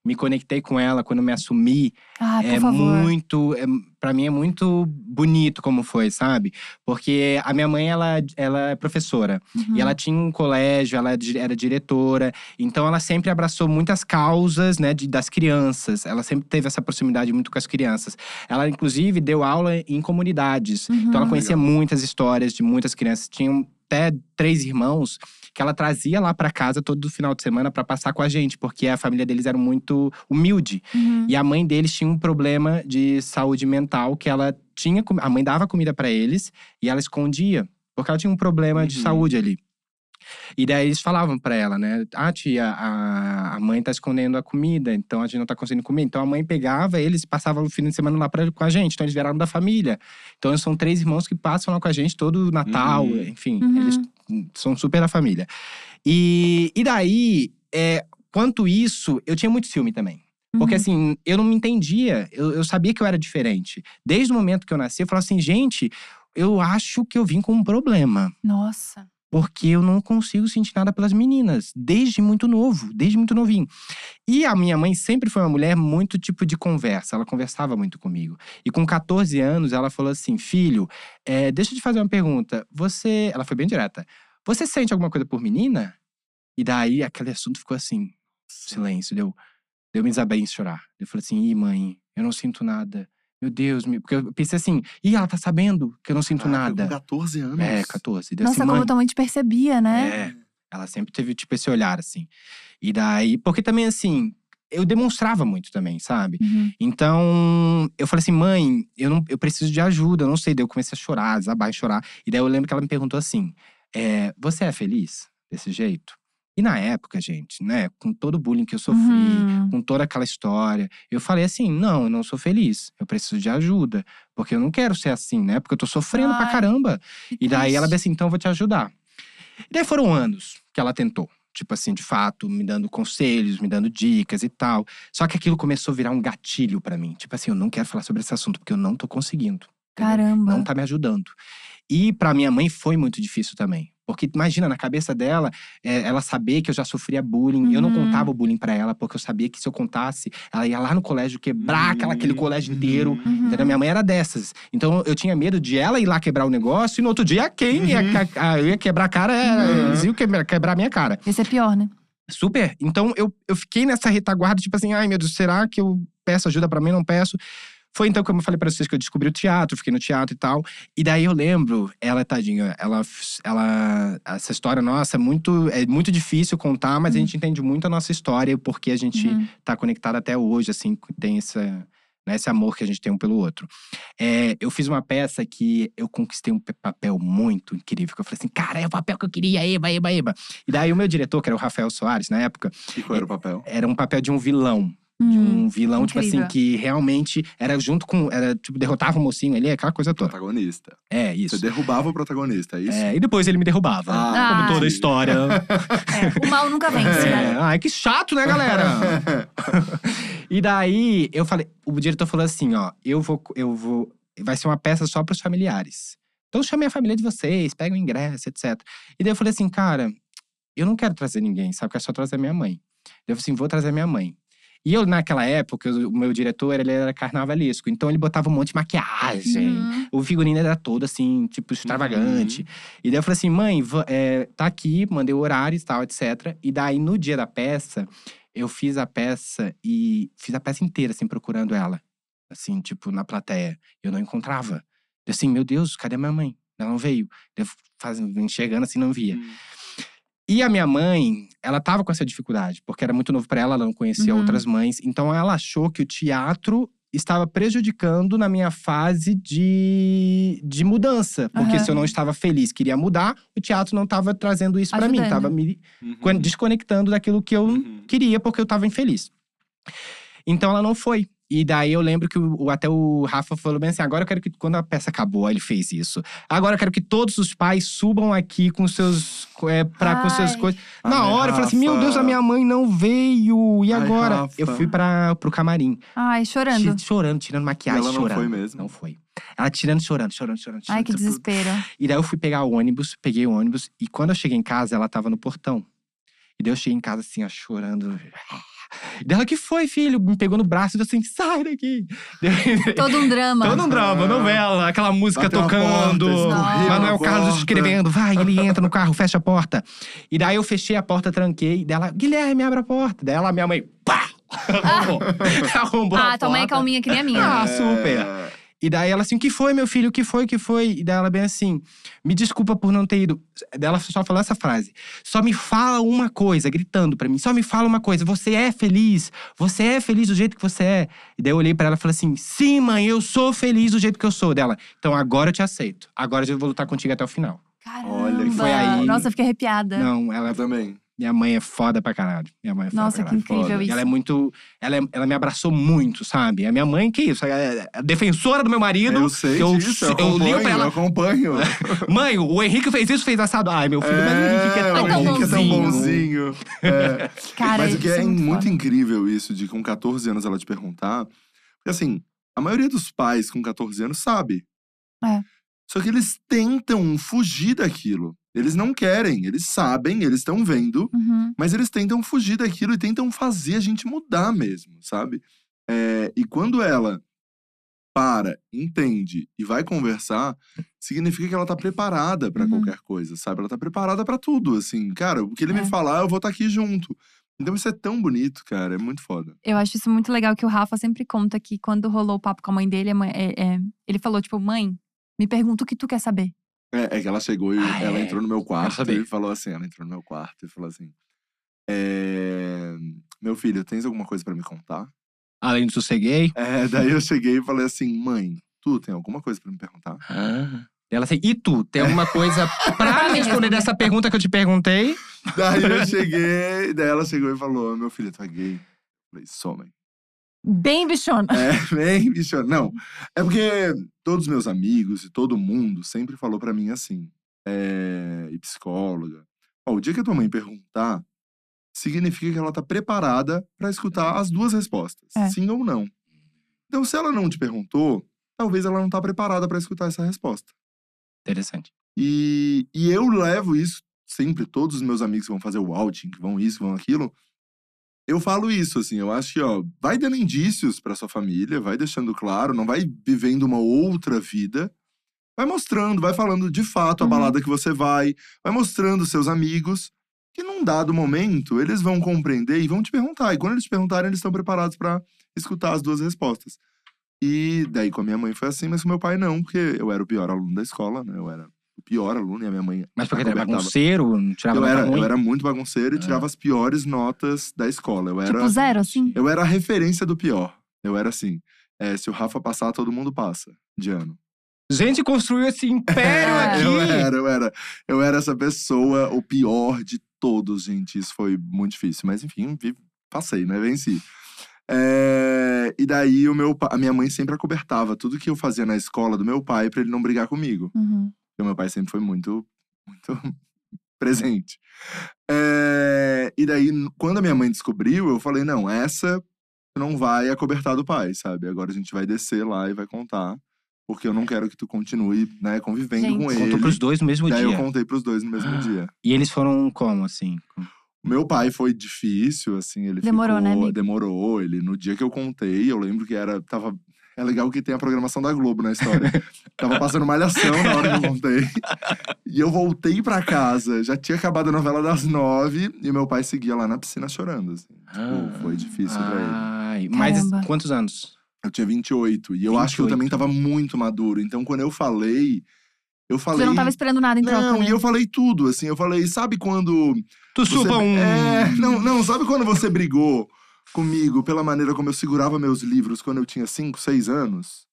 me conectei com ela quando me assumi. Ah, por é favor. muito, é, para mim é muito bonito como foi, sabe? Porque a minha mãe ela, ela é professora Uhum. e ela tinha um colégio, ela era diretora, então ela sempre abraçou muitas causas, né, de, das crianças. Ela sempre teve essa proximidade muito com as crianças. Ela inclusive deu aula em comunidades, então ela Uhum. conhecia muitas histórias de muitas crianças. Tinham até três irmãos que ela trazia lá pra casa todo final de semana pra passar com a gente, porque a família deles era muito humilde. Uhum. E a mãe deles tinha um problema de saúde mental que ela tinha. A mãe dava comida pra eles e ela escondia, porque ela tinha um problema de Uhum. saúde ali. E daí eles falavam pra ela, né? Ah, tia, a, a mãe tá escondendo a comida, então a gente não tá conseguindo comer. Então a mãe pegava eles e passava o fim de semana lá pra, com a gente. Então eles vieram da família. Então são três irmãos que passam lá com a gente todo Natal, Uhum. enfim. Uhum. Eles são super da família. E, e daí, é, quanto isso, eu tinha muito ciúme também. Porque Uhum. assim, eu não me entendia, eu, eu sabia que eu era diferente. Desde o momento que eu nasci, eu falava assim, gente, eu acho que eu vim com um problema. Nossa. Porque eu não consigo sentir nada pelas meninas, desde muito novo, desde muito novinho. E a minha mãe sempre foi uma mulher muito tipo de conversa, ela conversava muito comigo. E com 14 anos, ela falou assim: Filho, é, deixa eu te fazer uma pergunta. Você. Ela foi bem direta. Você sente alguma coisa por menina? E daí aquele assunto ficou assim: silêncio, deu. Deu me desabei em chorar. Eu falei assim: Ih, mãe, eu não sinto nada. Meu Deus, me... porque eu pensei assim: Ih, ela tá sabendo que eu não sinto Caraca, nada. Com 14 anos. É, 14. Deu Nossa, assim, como mãe, tua mãe te percebia, né? é, ela sempre teve, tipo, esse olhar, assim. E daí, porque também, assim, eu demonstrava muito também, sabe? Uhum. Então, eu falei assim, mãe, eu, não, eu preciso de ajuda, eu não sei. Daí eu comecei a chorar, desabar e chorar. E daí eu lembro que ela me perguntou assim: é, Você é feliz desse jeito? E na época, gente, né, com todo o bullying que eu sofri, Uhum. com toda aquela história, eu falei assim: não, eu não sou feliz, eu preciso de ajuda, porque eu não quero ser assim, né? Porque eu tô sofrendo pra Ai, caramba. Que E daí ela triste. disse assim: então eu vou te ajudar. E daí foram anos que ela tentou. Tipo assim, de fato, me dando conselhos, me dando dicas e tal. Só que aquilo começou a virar um gatilho pra mim. Tipo assim, eu não quero falar sobre esse assunto, porque eu não tô conseguindo. entendeu? Caramba. Não tá me ajudando. E pra minha mãe foi muito difícil também. Porque imagina, na cabeça dela, é, ela saber que eu já sofria bullying. Eu não Uhum. contava o bullying pra ela, porque eu sabia que se eu contasse, ela ia lá no colégio quebrar aquela, aquele colégio inteiro. Uhum. Entendeu? Minha mãe era dessas. Então eu tinha medo de ela ir lá quebrar o negócio e no outro dia quem ia, ca- a- eu ia quebrar a cara, é, Uhum. eles iam quebrar, quebrar a minha cara. Esse é pior, né? Super. Então eu, eu fiquei nessa retaguarda, tipo assim, ai meu Deus, será que eu peço ajuda pra mim? Não peço. Foi então, como eu falei pra vocês, que eu descobri o teatro, fiquei no teatro e tal. E daí eu lembro, ela, tadinha, ela. ela essa história nossa é muito, é muito difícil contar, mas a gente entende muito a nossa história e porque a gente Uhum. tá conectado até hoje, assim, tem essa, né, esse amor que a gente tem um pelo outro. É, eu fiz uma peça que eu conquistei um pe- papel muito incrível. Que eu falei assim, cara, é o papel que eu queria, eba, eba, eba. E daí o meu diretor, que era o Rafael Soares, na época, E qual era o papel? era um papel de um vilão. De Hum. um vilão, tipo incrível. assim, que realmente era junto com. Era, tipo, derrotava o mocinho ali, aquela coisa toda. Protagonista. É, isso. Você derrubava o protagonista, é isso? É, e depois ele me derrubava. Ah, como Ah. toda a história. É, o mal nunca vence, né? É, ai, que chato, né, galera? e daí, eu falei, o diretor falou assim: ó, eu vou, eu vou. Vai ser uma peça só pros familiares. Então chamei a família de vocês, pega o ingresso, etc. E daí eu falei assim, cara, eu não quero trazer ninguém, sabe? Eu quero só trazer minha mãe. Daí eu falei assim, vou trazer minha mãe. E eu, naquela época, o meu diretor, ele era carnavalesco. Então ele botava um monte de maquiagem. Uhum. O figurino era todo assim, tipo, extravagante. E daí eu falei assim, mãe, é, tá aqui, mandei o horário e tal, etc. E daí, no dia da peça, eu fiz a peça e fiz a peça inteira, assim, procurando ela. Assim, tipo, na plateia. Eu não encontrava. Eu assim, meu Deus, cadê minha mãe? Ela não veio. Eu faz, enxergando assim, não via. Hum. E a minha mãe, ela tava com essa dificuldade, porque era muito novo pra ela, ela não conhecia Uhum. outras mães. Então ela achou que o teatro estava prejudicando na minha fase de, de mudança. Porque Aham. se eu não estava feliz, queria mudar, o teatro não estava trazendo isso pra mim, Ajudando. tava me Uhum. con- desconectando daquilo que eu Uhum. queria, porque eu tava infeliz. Então ela não foi. E daí eu lembro que o, até o Rafa falou bem assim: agora eu quero que, quando a peça acabou, ele fez isso. Agora eu quero que todos os pais subam aqui com seus. É, pra, com suas Ai. coisas. Ai, Na hora eu falei assim: meu Rafa. Deus, a minha mãe não veio. E Ai, agora? Rafa. eu fui pra, pro camarim. Ai, chorando. Chorando, tirando maquiagem, E ela não chorando. foi mesmo? Não foi. Ela tirando, chorando, chorando, chorando. Ai, chorando, que desespero. e daí eu fui pegar o ônibus, peguei o ônibus. E quando eu cheguei em casa, ela tava no portão. E daí eu cheguei em casa assim, ó, chorando. E daí ela, que foi, filho? Me pegou no braço e falou assim, sai daqui. Todo um drama. Todo um drama, novela, aquela música Bateu a tocando. porta, Manuel a Carlos escrevendo, vai, ele entra no carro, fecha a porta. E daí eu fechei a porta, tranquei. Dela, Guilherme, abre a porta. Daí ela, minha mãe, pá! Arrombou. Arrombou a Ah, tua mãe é calminha que nem a minha. Ah, super. E daí ela assim, o que foi, meu filho? O que foi, o que foi? E daí ela bem assim, me desculpa por não ter ido. Daí ela só falou essa frase. Só me fala uma coisa, gritando pra mim. Só me fala uma coisa, você é feliz? Você é feliz do jeito que você é? E daí eu olhei pra ela e falei assim, sim mãe, eu sou feliz do jeito que eu sou. Dela, então agora eu te aceito. Agora eu vou lutar contigo até o final. Caramba. Olha, foi aí. Nossa, eu fiquei arrepiada. Não, ela… Eu também. Minha mãe é foda pra caralho. Minha mãe é foda Nossa, pra que caralho. incrível foda. Isso. ela é muito… Ela, é- ela me abraçou muito, sabe? A minha mãe, que isso? É a defensora do meu marido. Eu sei eu, disso, eu, eu ligo acompanho, pra ela, eu acompanho. Mãe, o Henrique fez isso, fez assado. Ai, meu filho, mas o Henrique é É, tão o Henrique é tão bonzinho. bonzinho. É. Cara, Mas o que isso é, muito muito incrível isso, de com 14 anos ela te perguntar. Porque assim, a maioria dos pais com 14 anos sabe. É. Só que eles tentam fugir daquilo. Eles não querem, eles sabem, eles estão vendo, Uhum. mas eles tentam fugir daquilo e tentam fazer a gente mudar mesmo, sabe? É, e quando ela para, entende e vai conversar, significa que ela tá preparada pra Uhum. qualquer coisa, sabe? Ela tá preparada pra tudo, assim. Cara, o que ele É. me falar, eu vou estar aqui junto. Então isso é tão bonito, cara, é muito foda. Eu acho isso muito legal que o Rafa sempre conta que quando rolou o papo com a mãe dele, a mãe- é- é, ele falou, tipo, mãe, me pergunta o que tu quer saber. É, é que ela chegou e Ah, ela é. entrou no meu quarto e falou assim, ela entrou no meu quarto e falou assim, é, meu filho, tens alguma coisa pra me contar? Além do sosseguei. É, daí eu cheguei e falei assim, mãe, tu tem alguma coisa pra me perguntar? Ah. Ela assim, e tu, tem alguma coisa pra responder responder. dessa pergunta que eu te perguntei? Daí eu cheguei, daí ela chegou e falou, meu filho, tu é gay? Eu falei, sou, mãe. Bem bichona. É, bem, bicho. Não, é porque todos os meus amigos e todo mundo sempre falou pra mim assim, é, e psicóloga, ó, o dia que a tua mãe perguntar, significa que ela tá preparada pra escutar as duas respostas, É. sim ou não. Então, se ela não te perguntou, talvez ela não tá preparada pra escutar essa resposta. Interessante. E, e eu levo isso sempre, todos os meus amigos que vão fazer o outing, que vão isso, vão aquilo. Eu falo isso, assim, eu acho que, ó, vai dando indícios pra sua família, vai deixando claro, não vai vivendo uma outra vida. Vai mostrando, vai falando de fato a Uhum. balada que você vai, vai mostrando seus amigos, que num dado momento eles vão compreender e vão te perguntar. E quando eles te perguntarem, eles estão preparados pra escutar as duas respostas. E daí com a minha mãe foi assim, mas com meu pai não, porque eu era o pior aluno da escola, né? Eu era pior aluno e a minha mãe Mas porque ele era bagunceiro, não tirava Eu nota era, ruim. eu era muito bagunceiro e Ah. tirava as piores notas da escola. Eu era, Tipo, zero, assim. eu era a referência do pior. Eu era assim. é, se o Rafa passar, todo mundo passa de ano. Gente, construiu esse império É. aqui! Eu era, eu era. Eu era essa pessoa, o pior de todos, gente. Isso foi muito difícil. Mas enfim, vi- passei, né? Venci. É, e daí o meu, a minha mãe sempre acobertava tudo que eu fazia na escola do meu pai pra ele não brigar comigo. Uhum. Porque o meu pai sempre foi muito, muito presente. É, e daí, quando a minha mãe descobriu, eu falei: não, essa não vai acobertar do pai, sabe? Agora a gente vai descer lá e vai contar. Porque eu não quero que tu continue, né, convivendo com Gente. ele. Contou pros dois no mesmo daí dia. eu contei pros dois no mesmo Ah. dia. E eles foram como, assim? O meu pai foi difícil, assim, ele Demorou, né, ficou, amigo? demorou. Ele, no dia que eu contei, eu lembro que era, tava… É legal que tem a programação da Globo na história. tava passando malhação na hora que eu contei. E eu voltei pra casa, já tinha acabado a novela das nove, e meu pai seguia lá na piscina chorando, assim. Tipo, foi difícil pra ele. Ai, mas Caramba. quantos anos? Eu tinha 28, e eu acho que eu 28. também tava muito maduro. Então, quando eu falei, eu falei… Você não tava esperando nada em troca, Não, né? e eu falei tudo, assim. Eu falei, sabe quando Tu você- suba um… É, não, não, sabe quando você brigou comigo pela maneira como eu segurava meus livros quando eu tinha 5, 6 anos?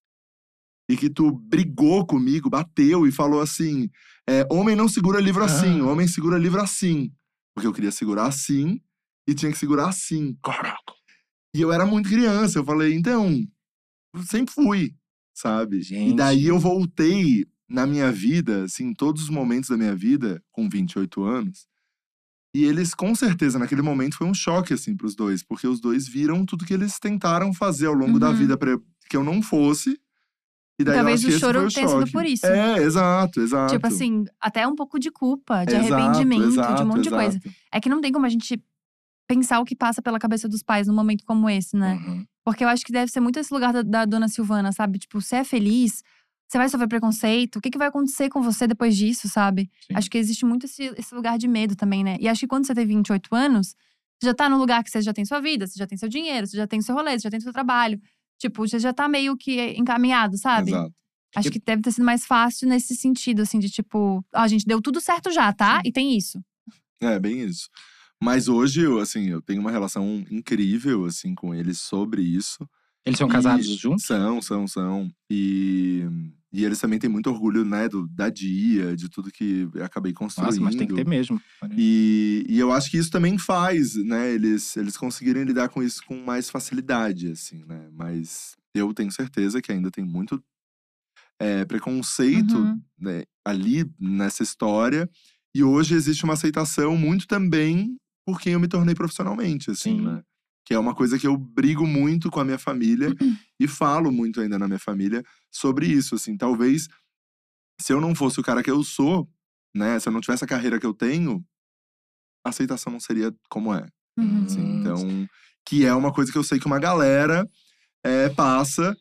E que tu brigou comigo, bateu e falou assim: é, homem não segura livro assim, Ah. homem segura livro assim. Porque eu queria segurar assim e tinha que segurar assim. Caraca. E eu era muito criança, eu falei, então, eu sempre fui, sabe? E Gente. daí eu voltei na minha vida, assim, em todos os momentos da minha vida, com 28 anos. E eles, com certeza, naquele momento foi um choque, assim, pros dois, porque os dois viram tudo que eles tentaram fazer ao longo da Uhum. vida pra que eu não fosse. E daí eu Talvez acho o choro tenha sido por isso. É, exato, exato. Tipo assim, até um pouco de culpa, de Exato, arrependimento, de exato, um monte de coisa. exato. É que não tem como a gente pensar o que passa pela cabeça dos pais num momento como esse, né? Uhum. Porque eu acho que deve ser muito esse lugar da, da dona Silvana, sabe? Tipo, você é feliz, você vai sofrer preconceito, o que, que vai acontecer com você depois disso, sabe? Sim. Acho que existe muito esse, esse lugar de medo também, né? E acho que quando você tem 28 anos, você já tá num lugar que você já tem sua vida, você já tem seu dinheiro, você já tem seu rolê, você já tem seu trabalho. Tipo, você já tá meio que encaminhado, sabe? Exato. Acho que deve ter sido mais fácil nesse sentido, assim, de tipo, ó, gente, deu tudo certo já, tá? E tem isso. É, bem isso. Mas hoje, eu, assim, eu tenho uma relação incrível, assim, com eles sobre isso. Eles são casados E- juntos? São, são, são. E, e eles também têm muito orgulho, né, do, da dia, de tudo que eu acabei construindo. Nossa, mas tem que ter mesmo. E, e eu acho que isso também faz, né, eles, eles conseguirem lidar com isso com mais facilidade, assim, né. Mas eu tenho certeza que ainda tem muito é, preconceito Uhum. né, ali nessa história. E hoje existe uma aceitação muito também por quem eu me tornei profissionalmente, assim, Sim. né? Que é uma coisa que eu brigo muito com a minha família e falo muito ainda na minha família sobre isso, assim. Talvez se eu não fosse o cara que eu sou, né? Se eu não tivesse a carreira que eu tenho, a aceitação não seria como é. Uhum. assim. Hum. Então, que é uma coisa que eu sei que uma galera é, passa.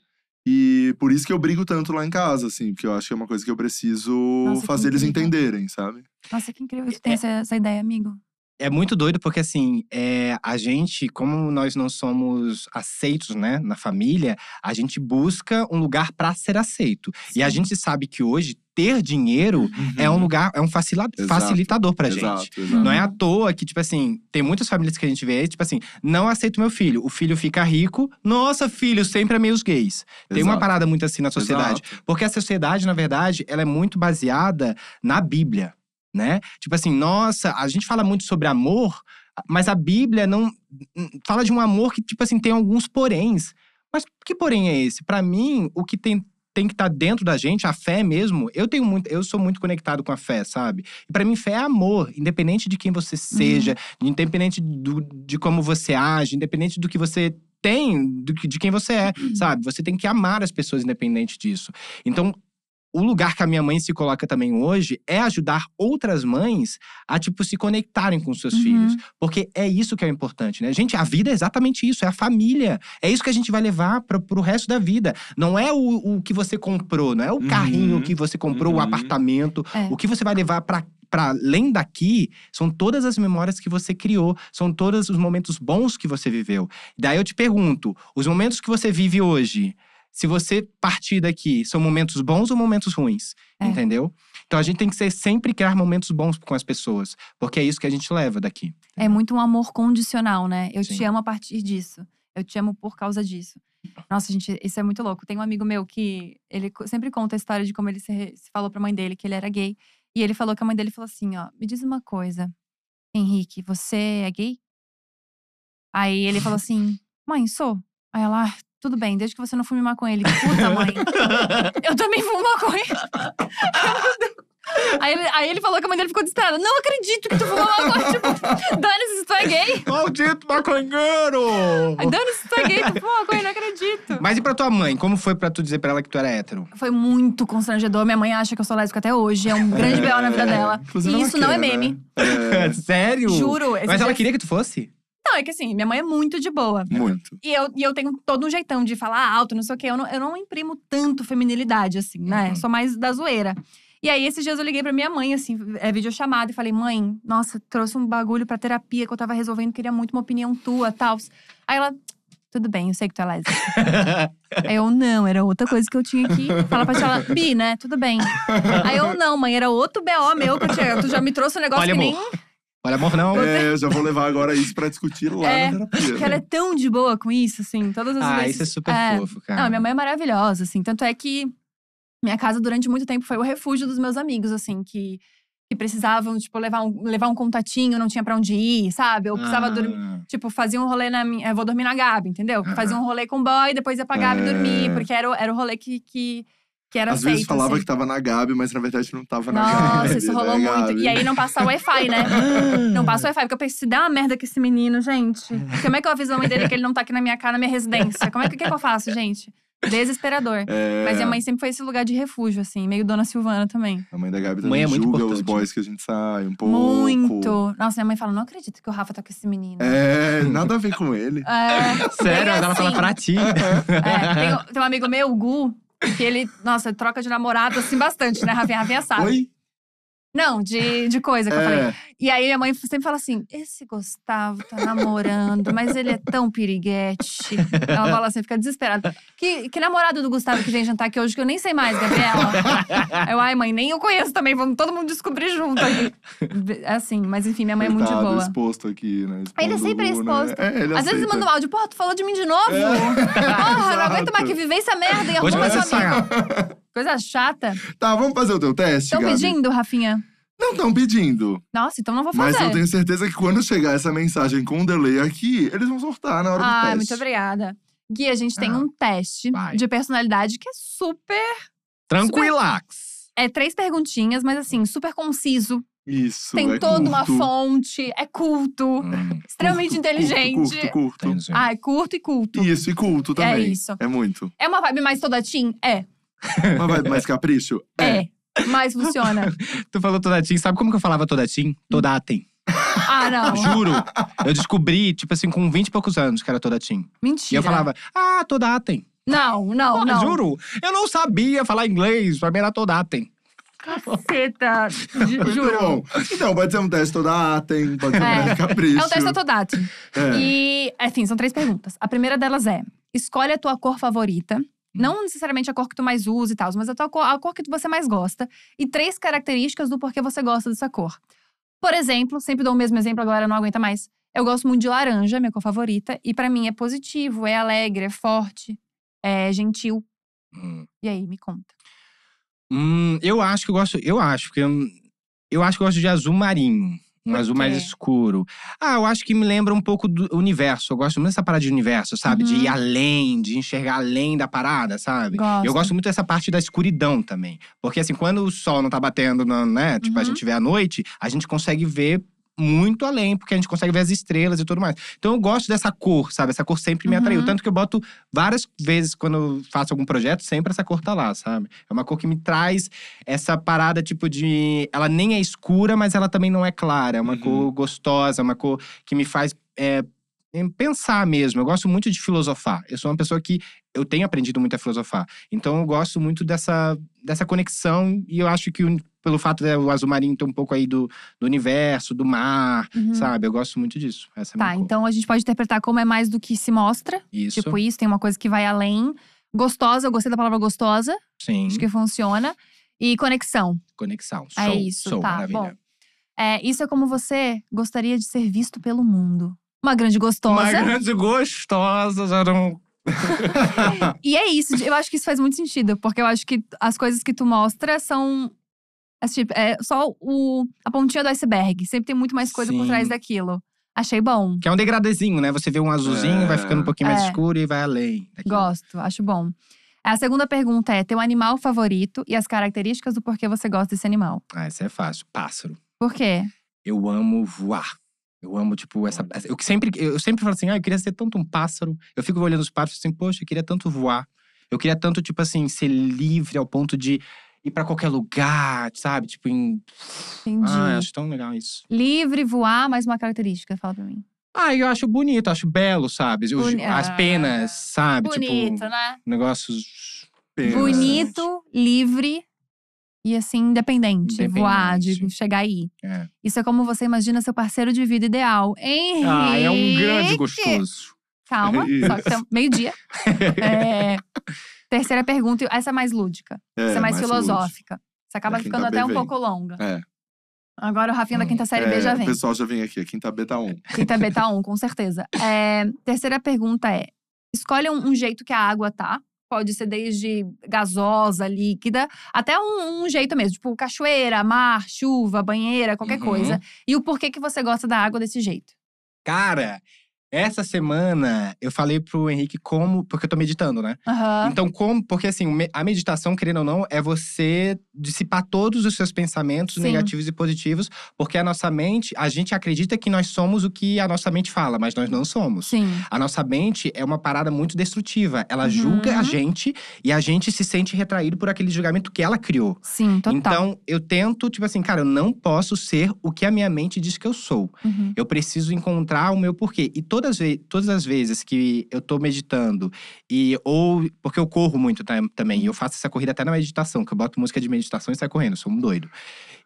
E por isso que eu brigo tanto lá em casa, assim, porque eu acho que é uma coisa que eu preciso Nossa, que fazer eles entenderem, sabe? Nossa, que incrível que tu tem essa, essa ideia, amigo. É muito doido porque, assim, é, a gente, como nós não somos aceitos, né, na família, a gente busca um lugar pra ser aceito. E a Sim. gente sabe que hoje ter dinheiro é um lugar, é um facila- Exato, facilitador pra gente. Exato, exato. Não é à toa que, tipo assim, tem muitas famílias que a gente vê, tipo assim, não aceito meu filho. O filho fica rico, nossa, filho sempre amei os gays. Tem uma parada muito assim na sociedade. Porque a sociedade, na verdade, ela é muito baseada na Bíblia, né? Tipo assim, nossa, a gente fala muito sobre amor, mas a Bíblia não n- fala de um amor que, tipo assim, tem alguns poréns. Mas que porém é esse? Pra mim, o que tem tem que estar dentro da gente, a fé mesmo. Eu tenho muito, eu sou muito conectado com a fé, sabe? E pra mim fé é amor, independente de quem você seja, independente do, de como você age, independente do que você tem, do que, de quem você é, sabe? Você tem que amar as pessoas independente disso. Então, o lugar que a minha mãe se coloca também hoje é ajudar outras mães a, tipo, se conectarem com os seus Uhum. filhos. Porque é isso que é importante, né? Gente, a vida é exatamente isso, é a família. É isso que a gente vai levar para pro resto da vida. Não é o, o que você comprou, não é o Uhum. carrinho que você comprou, o Uhum. apartamento. É. O que você vai levar para para além daqui, são todas as memórias que você criou, são todos os momentos bons que você viveu. Daí eu te pergunto, os momentos que você vive hoje, se você partir daqui, são momentos bons ou momentos ruins? É. Entendeu? Então a gente tem que ser, sempre criar momentos bons com as pessoas, porque é isso que a gente leva daqui. É muito um amor condicional, né? Eu te Sim. amo a partir disso. Eu te amo por causa disso. Nossa, gente, isso é muito louco. Tem um amigo meu que ele sempre conta a história de como ele se, se falou pra mãe dele que ele era gay. E ele falou que a mãe dele falou assim: ó, me diz uma coisa, Henrique, você é gay? Aí ele falou assim: mãe, sou. Aí ela, "Ah, tudo bem, desde que você não fume maconha. Ele, puta, mãe, eu também fumo maconha. Aí ele, aí ele falou que a mãe dele ficou desesperada. Não acredito que tu fuma maconha. Tipo, dane-se se tu é gay. Maldito maconheiro! Dane-se se tu é gay, tu fuma maconha, não acredito. Mas e pra tua mãe? Como foi pra tu dizer pra ela que tu era hétero? Foi muito constrangedor. Minha mãe acha que eu sou lésbica até hoje. É um grande B.O. na vida dela. Inclusive, E isso não é né? meme. É, Sério? Juro. Mas ela dia- queria que tu fosse? Não, é que assim, minha mãe é muito de boa. muito. E eu, e eu tenho todo um jeitão de falar alto, não sei o quê. Eu não, eu não imprimo tanto feminilidade, assim, né? Uhum. Sou mais da zoeira. E aí, esses dias eu liguei pra minha mãe, assim, é videochamada, e falei, mãe, nossa, trouxe um bagulho pra terapia que eu tava resolvendo, queria muito uma opinião tua, tal. Aí ela, tudo bem, eu sei que tu é lésbica. Aí eu, não, era outra coisa que eu tinha que falar pra tia. Ela, Bi, né? Tudo bem. Aí eu, não, mãe, era outro BO meu que eu tinha. Tu já me trouxe um negócio Olha, que nem. Olha, amor, não. É, eu já vou levar agora isso pra discutir lá É, na terapia. Que ela é tão de boa com isso, assim, todas as Ah, vezes. isso é super fofo, cara. Não, minha mãe é maravilhosa, assim. Tanto é que minha casa, durante muito tempo, foi o refúgio dos meus amigos, assim, que, que precisavam, tipo, levar um, levar um contatinho, não tinha pra onde ir, sabe? Eu precisava dormir. Ah. Tipo, fazia um rolê na minha. Vou dormir na Gabi, entendeu? Fazia um rolê com o boy, depois ia pra Gabi É. dormir, porque era, o- era o rolê que, que, que era Às aceito. vezes falava assim. que tava na Gabi, mas na verdade não tava na Gabi. Nossa, isso rolou né, muito. Gabi? E aí não passa o Wi-Fi, né? Não passa o Wi-Fi, porque eu pensei, se der uma merda com esse menino, gente. Como é que eu aviso a mãe dele que ele não tá aqui na minha casa, na minha residência? Como é que, que, que eu faço, gente? Desesperador. É, Mas minha mãe sempre foi esse lugar de refúgio, assim, meio Dona Silvana também. A mãe da Gabi Mãe também é muito julga os importante. boys que a gente sai um pouco. Muito. Nossa, minha mãe fala: não acredito que o Rafa tá com esse menino. É, nada a ver com ele. É, Sério, é ela fala assim. pra ti. é, tem, um- tem um amigo meu, o Gu, que ele, nossa, troca de namorado assim bastante, né, Rafinha? Rafinha sabe. Oi? Não, de, de coisa que eu falei. É, E aí minha mãe sempre fala assim: esse Gustavo tá namorando, mas ele é tão piriguete. Ela fala assim, fica desesperada. Que, que namorado do Gustavo que vem jantar aqui hoje, que eu nem sei mais, Gabriela? eu, ai, mãe, nem eu conheço também, vamos todo mundo descobrir junto aqui. É assim, mas enfim, minha mãe é muito de boa. exposto aqui, né? Ele é Expondo sempre né? exposto. É, ele Às vezes aceita. manda um áudio, porra, tu falou de mim de novo? Porra, não aguento mais que essa merda e arruma seu amigo. sagrado. Coisa chata. Tá, vamos fazer o teu teste, Estão Gabi? pedindo, Rafinha? Não estão pedindo. Nossa, então não vou Mas fazer. eu tenho certeza que quando chegar essa mensagem com um delay aqui, eles vão sortar na hora do Ai, teste. muito obrigada. Gui, a gente tem Ah, um teste vai. de personalidade que é super. Tranquilax. É três perguntinhas, mas assim, super conciso. Isso, tem é toda uma curto. fonte, é culto, Hum, extremamente Curto, inteligente. Curto, curto, curto. entendi. Ah, é curto e culto. Isso, e culto também. isso. É muito. É uma vibe mais toda teen? É. Uma vibe mais capricho? É. Mas funciona. Tu falou toda Tim. Sabe como que eu falava toda Tim? Toda Atem. Ah, não. Juro. Eu descobri, tipo assim, com 20 e poucos anos que era toda Tim. Mentira. E eu falava, ah, toda Atem. Não, não, Ah, não. Juro. Eu não sabia falar inglês. Pra mim era toda Atem. Caceta. Juro. bom. Então, pode ser um teste toda atem, pode ser um É. teste capricho. É um teste autodate. É. E, enfim, são três perguntas. A primeira delas é: escolhe a tua cor favorita. Não necessariamente a cor que tu mais usa e tal, mas a, tua cor, a cor que você mais gosta. E três características do porquê você gosta dessa cor. Por exemplo, sempre dou o mesmo exemplo, a galera não aguenta mais. Eu gosto muito de laranja, minha cor favorita. E pra mim é positivo, é alegre, é forte, é gentil. Hum. E aí, me conta. Hum, eu acho que eu gosto. Eu acho que eu, eu acho que eu gosto de azul marinho. Um Por azul mais escuro. Ah, eu acho que me lembra um pouco do universo. Eu gosto muito dessa parada de universo, sabe? De Uhum. ir além, de enxergar além da parada, sabe? Gosto. Eu gosto muito dessa parte da escuridão também. Porque assim, quando o sol não tá batendo, na- né? Tipo, a Uhum. gente vê à noite, a gente consegue ver muito além, porque a gente consegue ver as estrelas e tudo mais. Então eu gosto dessa cor, sabe? Essa cor sempre me atraiu. Uhum. Tanto que eu boto várias vezes quando eu faço algum projeto, sempre essa cor tá lá, sabe? É uma cor que me traz essa parada, tipo, de. Ela nem é escura, mas ela também não é clara. É uma Uhum. cor gostosa, é uma cor que me faz. é, em pensar mesmo. Eu gosto muito de filosofar. Eu sou uma pessoa que eu tenho aprendido muito a filosofar. Então eu gosto muito dessa, dessa conexão e eu acho que o- pelo fato do azul marinho ter um pouco aí do, do universo, do mar, Uhum. sabe? Eu gosto muito disso. Essa é Tá, então a gente pode interpretar como é mais do que se mostra. Isso. Tipo isso, tem uma coisa que vai além. Gostosa, eu gostei da palavra gostosa. Sim. Acho que funciona. E conexão. Conexão. É Show, isso, show, tá, maravilha. bom. É, isso é como você gostaria de ser visto pelo mundo. Uma grande gostosa. Uma grande gostosa, já não. E é isso, eu acho que isso faz muito sentido, porque eu acho que as coisas que tu mostra são. É, tipo, é só o, a pontinha do iceberg. Sempre tem muito mais coisa por Sim. trás daquilo. Achei bom. Que é um degradezinho, né? Você vê um azulzinho, É. vai ficando um pouquinho mais É. escuro e vai além. daquilo. Gosto, acho bom. A segunda pergunta é: teu animal favorito e as características do porquê você gosta desse animal. Ah, isso é fácil. Pássaro. Por quê? Eu amo voar. Eu amo, tipo, essa. essa- Eu sempre, eu sempre falo assim, ah, eu queria ser tanto um pássaro. Eu fico olhando os pássaros assim, poxa, eu queria tanto voar. Eu queria tanto, tipo assim, ser livre ao ponto de ir pra qualquer lugar, sabe? Tipo, em. Entendi. Ah, acho tão legal isso. Livre, voar, mais uma característica, fala pra mim. Ah, eu acho bonito, acho belo, sabe? Os- Boni- As Ah. penas, sabe? Bonito, Tipo, né? negócios. Pena. Bonito, livre e assim, independente. Voar, de Independente. chegar aí. É. Isso é como você imagina seu parceiro de vida ideal. Henrique! Ah, é um grande gostoso. Calma, só que tem meio-dia. É, terceira pergunta, essa é mais lúdica. essa é mais, filosófica. Você acaba Da ficando até B um vem. pouco longa. É. Agora o Rafinha da Hum, quinta série B É, já O vem. pessoal já vem aqui, a quinta beta 1. Quinta beta 1, com certeza. É, terceira pergunta é: escolhe um, um jeito que a água tá. Pode ser desde gasosa, líquida, até um, um jeito mesmo, tipo cachoeira, mar, chuva, banheira, qualquer Uhum. coisa. E o porquê que você gosta da água desse jeito. Cara, essa semana eu falei pro Henrique como. Porque eu tô meditando, né? Aham. Então, como. Porque assim, a meditação, querendo ou não, é você dissipar todos os seus pensamentos Sim. negativos e positivos. Porque a nossa mente, a gente acredita que nós somos o que a nossa mente fala, mas nós não somos. Sim. A nossa mente é uma parada muito destrutiva. Ela Uhum. julga a gente e a gente se sente retraído por aquele julgamento que ela criou. Sim, total. Então, eu tento, tipo assim, cara, eu não posso ser o que a minha mente diz que eu sou. Uhum. Eu preciso encontrar o meu porquê. E todas, todas as vezes que eu tô meditando, e ou porque eu corro muito tam- também, e eu faço essa corrida até na meditação, que eu boto música de meditação e saio correndo, sou um doido.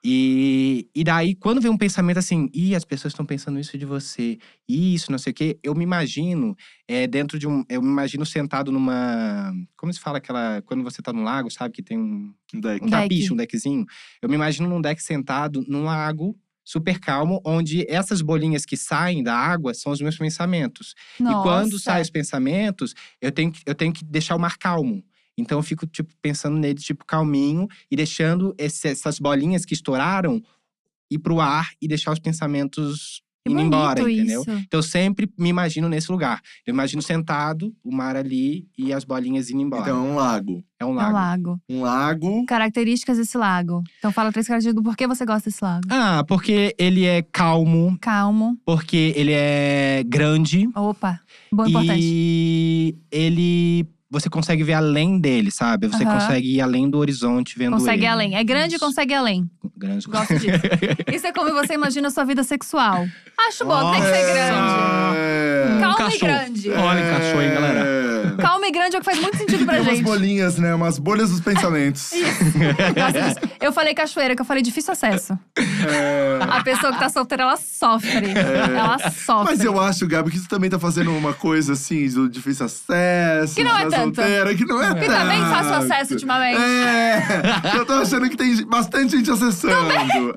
E, e daí, quando vem um pensamento assim, ih, as pessoas estão pensando isso de você, isso, não sei o quê, eu me imagino é, dentro de um. Eu me imagino sentado numa. Como se fala aquela. Quando você tá no lago, sabe, que tem um Um deck. Um deck. capiche, um deckzinho. Eu me imagino num deck sentado num lago super calmo, onde essas bolinhas que saem da água são os meus pensamentos. E quando Nossa. saem os pensamentos, eu tenho, que- eu tenho que deixar o mar calmo. Então eu fico, tipo, pensando nele, tipo, calminho e deixando esse- essas bolinhas que estouraram ir pro ar e deixar os pensamentos indo embora, entendeu? isso. Então eu sempre me imagino nesse lugar. Eu imagino sentado, o mar ali e as bolinhas indo embora. Então é um lago. é um É um lago. lago. Um lago. Características desse lago. Então fala três características do porquê você gosta desse lago. Ah, porque ele é calmo, Calmo. porque ele é grande Opa. Bom, importante. e ele você consegue ver além dele, sabe? Você Aham. consegue ir além do horizonte vendo Consegue ele. ir além. É grande e Isso. consegue ir além. Grande. Gosto disso. Isso é como você imagina a sua vida sexual. Acho bom, tem que ser grande. É. Calma e cachorro. grande. Olha o cachorro, hein, galera? É. Grande é o que faz muito sentido pra Tem umas gente. bolinhas, né? Umas bolhas dos pensamentos. Disso. Eu falei cachoeira, que eu falei difícil acesso. É. A pessoa que tá solteira, ela sofre. Ela sofre. Mas eu acho, Gabi, que você também tá fazendo uma coisa assim, do difícil acesso. Que não é tanto. Solteira, que não é Que tá bem fácil tanto. acesso ultimamente. É, eu tô achando que tem bastante gente acessando.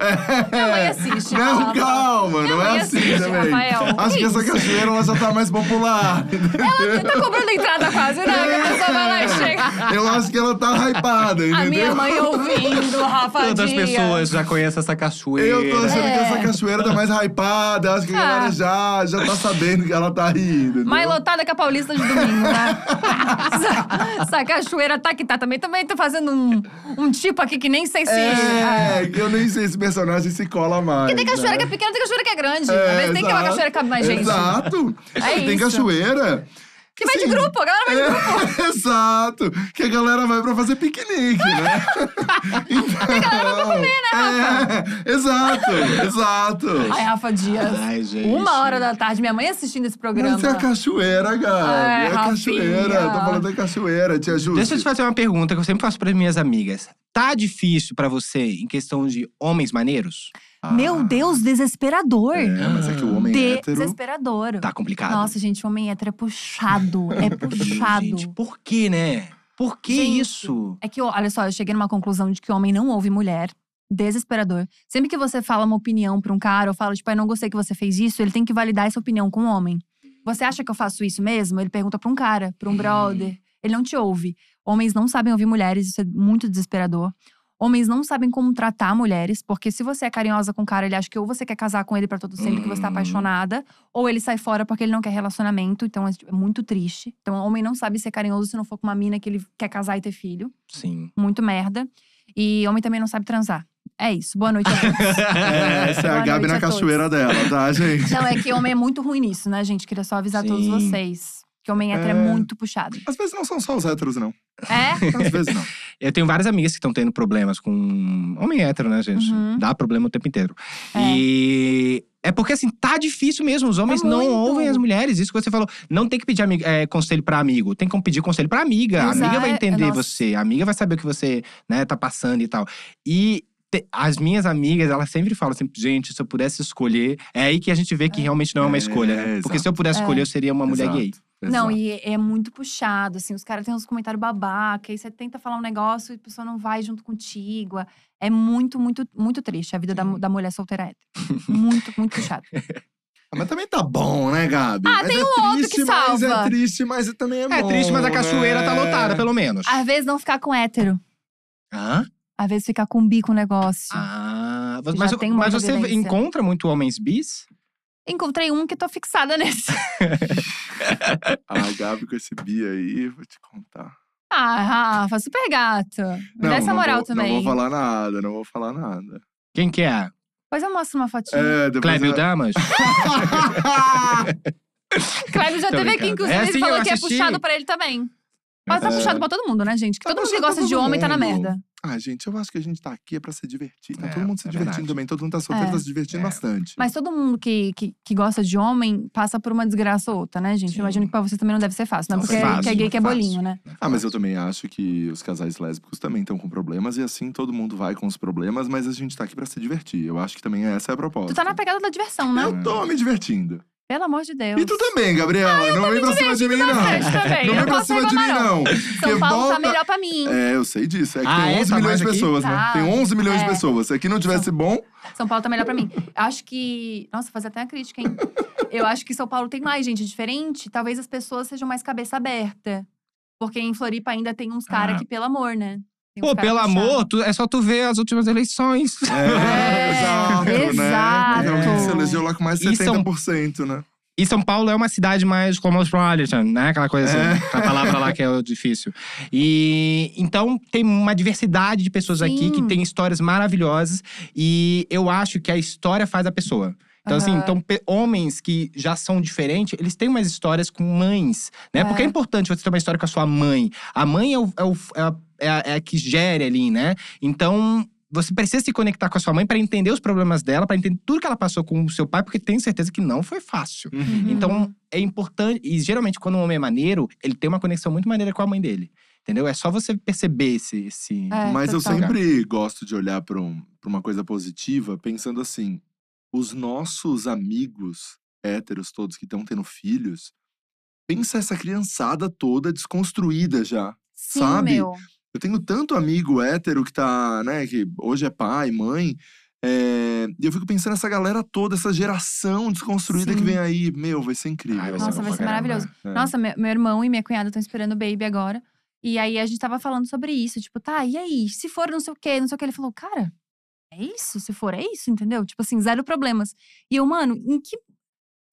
É. Minha mãe assiste. Não, Rafa. calma, não é assim assiste, também. Rafael. Acho que essa isso? cachoeira ela já tá mais popular. Tá cobrando entrada quase, né? Que a pessoa vai lá e Chega- Eu acho que ela tá hypada, entendeu? A minha mãe ouvindo, Rafa Todas as Dias. pessoas já conhecem essa cachoeira. Eu tô achando que É. essa cachoeira tá mais hypada. Acho que a Ah. galera já, já tá sabendo que ela tá rindo. Mais lotada que a Paulista de domingo, né? essa, essa cachoeira tá que tá. Também, também tô fazendo um, um tipo aqui que nem sei se… É, que eu nem sei se personagem se cola mais. Porque tem cachoeira que é né? pequena, tem cachoeira que é grande. É, Às vezes tem que uma exato. cachoeira que cabe mais gente. Exato. É tem isso. cachoeira. Que vai de grupo, a galera vai de grupo. É, exato. Que a galera vai pra fazer piquenique, né? então, a galera vai comer, né, Rafa? É, exato, exato. Ai, Rafa Dias. Ai, gente. Uma hora da tarde, minha mãe assistindo esse programa. Mas é a cachoeira, Gabi. Ai, é a cachoeira. Tô falando da cachoeira, tia Júcia. Deixa eu te fazer uma pergunta que eu sempre faço para minhas amigas. Tá difícil pra você em questão de homens maneiros? Meu Deus, desesperador. É, mas é que o homem hétero… Desesperador. Tá complicado. Nossa, gente, homem hétero é puxado. É puxado. Gente, por que, né? Por que Gente, isso? É que, olha só, eu cheguei numa conclusão de que homem não ouve mulher. Desesperador. Sempre que você fala uma opinião pra um cara, ou fala, tipo, eu não gostei que você fez isso, ele tem que validar essa opinião com o homem. Você acha que eu faço isso mesmo? Ele pergunta pra um cara, pra um brother. Ele não te ouve. Homens não sabem ouvir mulheres, isso é muito desesperador. Homens não sabem como tratar mulheres, porque se você é carinhosa com o cara, ele acha que ou você quer casar com ele pra todo sempre, que você tá Hum. apaixonada, ou ele sai fora porque ele não quer relacionamento, então é é muito triste. Então, o homem não sabe ser carinhoso se não for com uma mina que ele quer casar e ter filho Sim. muito merda. E homem também não sabe transar. É isso. Boa noite a todos. É, essa é a Gabi na a todos. cachoeira dela, tá, gente? não, é que homem é muito ruim nisso, né, gente? Queria só avisar todos Sim. vocês. Que homem hétero é. É. muito puxado. Às vezes não são só os héteros, não. É? Às vezes não. Eu tenho várias amigas que estão tendo problemas com homem hétero, né, gente? Uhum. Dá problema o tempo inteiro. É. E é porque, assim, tá difícil mesmo. Os homens não muito. ouvem as mulheres. Isso que você falou. Não tem que pedir é, conselho pra amigo. Tem que pedir conselho pra amiga. A Exato. amiga vai entender Nossa. você. A amiga vai saber o que você, né, tá passando e tal. E te- as minhas amigas, elas sempre falam assim, gente, se eu pudesse escolher… É aí que a gente vê que realmente não é uma É, escolha, né? Porque se eu pudesse É. escolher, eu seria uma mulher Exato, gay. Não, exato. e é muito puxado, assim. Os caras têm uns comentários babaca. Aí você tenta falar um negócio e a pessoa não vai junto contigo. É muito, muito, muito triste a vida da, da mulher solteira hétero. muito, muito puxado. Ah, Mas também tá bom, né, Gabi? Ah, mas tem é um outro triste, que mas salva. é triste, mas também é bom. É triste, mas a cachoeira tá né? lotada, pelo menos. Às vezes não ficar com hétero. Hã? Às vezes ficar com bi com o negócio. Ah, mas, tem uma mas você encontra muito homens bis? Encontrei um que tô fixada nesse. Ah, Gabi com esse bi aí, vou te contar. Ah, Rafa, super gato. Me dá Não, essa não moral vou, também. Não vou falar nada, não vou falar nada. Quem que é? Depois eu mostro uma fotinha. É, depois Clébio eu- Damas? Clébio já Tô teve aqui, inclusive, É, ele sim, falou que é puxado pra ele também. Mas tá É. puxado pra todo mundo, né, gente? Que Tá todo mundo que gosta de homem tá na mundo. merda. Ah, gente, eu acho que a gente tá aqui é pra se divertir. Tá É, todo mundo se é divertindo verdade. também. Todo mundo tá solteiro, É. tá se divertindo É. bastante. Mas todo mundo que, que, que gosta de homem passa por uma desgraça ou outra, né, gente? Sim. Eu imagino que pra você também não deve ser fácil, né? Não Porque é fácil, que é gay não que é é fácil. bolinho, né? Ah, mas eu também acho que os casais lésbicos também estão com problemas e assim todo mundo vai com os problemas, mas a gente tá aqui pra se divertir. Eu acho que também essa é a proposta. Tu tá na pegada da diversão, né? Eu tô me divertindo. Pelo amor de Deus. E tu também, Gabriela. não vem pra cima de mim, não. também. Não Eu vem pra cima de mim, não. São Paulo volta- tá melhor pra mim. É, eu sei disso. É que Ah, tem é? 11 Tá milhões mais de aqui? pessoas, né? Tá. Tem 11 milhões É. de pessoas. Se aqui não tivesse bom, São Paulo tá melhor pra mim. Eu acho que. Nossa, fazer até uma crítica, hein? Eu acho que São Paulo tem mais gente diferente. Talvez as pessoas sejam mais cabeça aberta. Porque em Floripa ainda tem uns caras Ah. que, pelo amor, né? Pô, pelo puxado. amor, tu- é só tu ver as últimas eleições. É, exato, né? exato. Então, elegeu lá com mais de E são- 70%, né? E São Paulo é uma cidade mais cosmopolitan, né? Aquela coisa É. assim, a palavra lá que é o difícil. E então tem uma diversidade de pessoas aqui Sim. que tem histórias maravilhosas e eu acho que a história faz a pessoa. Então, assim, então, homens que já são diferentes, eles têm umas histórias com mães, né? É. Porque é importante você ter uma história com a sua mãe. A mãe é, o, é, o- é a, é a- é a que gere ali, né? Então, você precisa se conectar com a sua mãe para entender os problemas dela, para entender tudo que ela passou com o seu pai, porque tenho certeza que não foi fácil. Uhum. Então, é importante. E geralmente, quando um homem é maneiro, ele tem uma conexão muito maneira com a mãe dele. Entendeu? É só você perceber esse. esse... É, Mas eu sempre gosto de olhar pra, um, uma coisa positiva, pensando assim: os nossos amigos héteros todos que estão tendo filhos, pensa essa criançada toda desconstruída já. Sim, sabe? meu. Eu tenho tanto amigo hétero que tá, né, que hoje é pai, mãe. é, E eu fico pensando nessa galera toda, essa geração desconstruída que Sim. vem aí. Meu, vai ser incrível. Ai, Nossa, bom vai ser maravilhoso. É. Nossa, meu, meu irmão e minha cunhada estão esperando o baby agora. E aí a gente tava falando sobre isso, tipo, tá, e aí? Se for não sei o quê, não sei o quê. Ele falou, cara, é isso? Se for, é isso, entendeu? Tipo assim, zero problemas. E eu, mano, em que.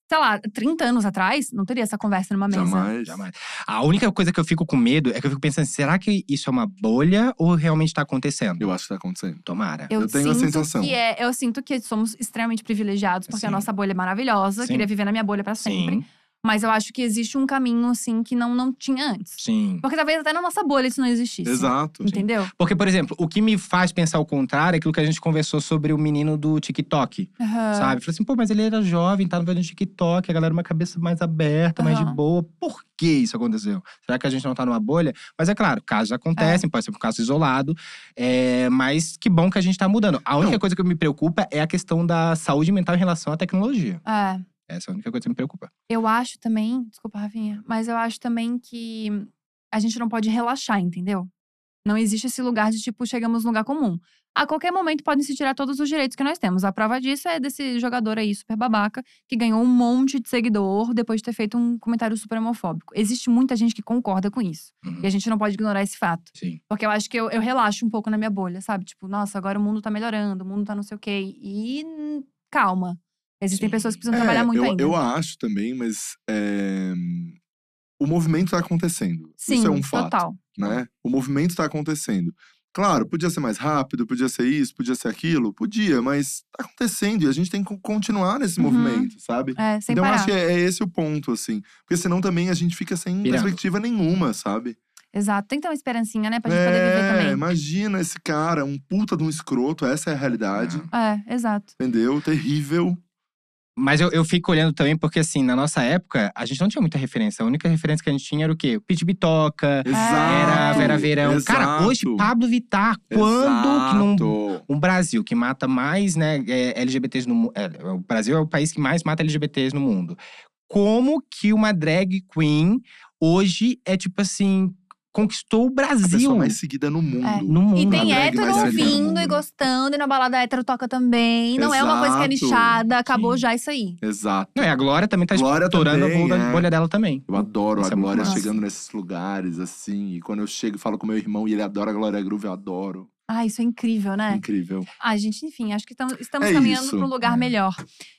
Sei lá, 30 anos atrás, não teria essa conversa numa mesa. Jamais. Jamais. A única coisa que eu fico com medo é que eu fico pensando, será que isso é uma bolha ou realmente tá acontecendo? Eu acho que tá acontecendo. Tomara. Eu, Eu tenho a sensação. Que é, eu sinto que somos extremamente privilegiados, porque a Sim. nossa bolha é maravilhosa. Sim. Queria viver na minha bolha pra sempre. Sim, Mas eu acho que existe um caminho, assim, que não, não tinha antes. sim. Porque talvez até na nossa bolha isso não existisse. Exato. Entendeu? Porque, por exemplo, o que me faz pensar o contrário é aquilo que a gente conversou sobre o menino do TikTok. Aham. Sabe? Falei assim, pô, mas ele era jovem, tava vendo TikTok, a galera uma cabeça mais aberta, mais de boa. Por que isso aconteceu? Será que a gente não tá numa bolha? Mas é claro, casos acontecem, pode ser um caso isolado. é, mas que bom que a gente tá mudando. A única Não. coisa que me preocupa é a questão da saúde mental em relação à tecnologia. É. Essa é a única coisa que me preocupa. Eu acho também, desculpa, Rafinha, mas eu acho também que a gente não pode relaxar, entendeu? Não existe esse lugar de tipo, chegamos num lugar comum. A qualquer momento podem se tirar todos os direitos que nós temos. A prova disso é desse jogador aí, super babaca, que ganhou um monte de seguidor depois de ter feito um comentário super homofóbico. Existe muita gente que concorda com isso. Uhum. E a gente não pode ignorar esse fato. Sim. Porque eu acho que eu, eu relaxo um pouco na minha bolha, sabe? Tipo, nossa, agora o mundo tá melhorando, o mundo tá não sei o quê. E calma. Existem Sim. pessoas que precisam trabalhar muito eu, ainda. eu acho também, mas é, o movimento tá acontecendo. Sim, Isso é um fato. total. né? O movimento tá acontecendo. Claro, podia ser mais rápido, podia ser isso, podia ser aquilo, podia, mas tá acontecendo e a gente tem que continuar nesse Uhum. movimento, sabe? É, sem então eu parar. acho que é, é esse o ponto, assim. Porque senão também a gente fica sem Pirando. perspectiva nenhuma, sabe? Exato. Tem que ter uma esperancinha, né? Pra gente poder viver é, também. imagina esse cara, um puta de um escroto, essa é a realidade, É, exato. entendeu? Terrível. Mas eu, eu fico olhando também, porque assim, na nossa época, a gente não tinha muita referência. A única referência que a gente tinha era o quê? O Pit Bitoca, Exato. era Vera Verão. Cara, exato, hoje, Pablo Vittar, quando que não Exato. um Brasil que mata mais né, é, LGBTs no mundo. o Brasil é o país que mais mata LGBTs no mundo. Como que uma drag queen hoje é tipo assim, conquistou o A Brasil pessoa mais seguida no mundo. É. no mundo. E tem hétero ouvindo e gostando, e na balada hétero toca também. Não é uma coisa que é nichada, acabou Sim. já isso aí. Exato. Não, e a Glória também tá Glória estourando também, a bolha, é. bolha dela também. Eu adoro Isso a é Glória chegando nesses lugares, assim. E quando eu chego e falo com meu irmão e ele adora a Glória Groove, eu adoro. Ah, isso é incrível, né? Incrível. Ah, gente, enfim, acho que tamo- estamos É caminhando para um lugar É. melhor.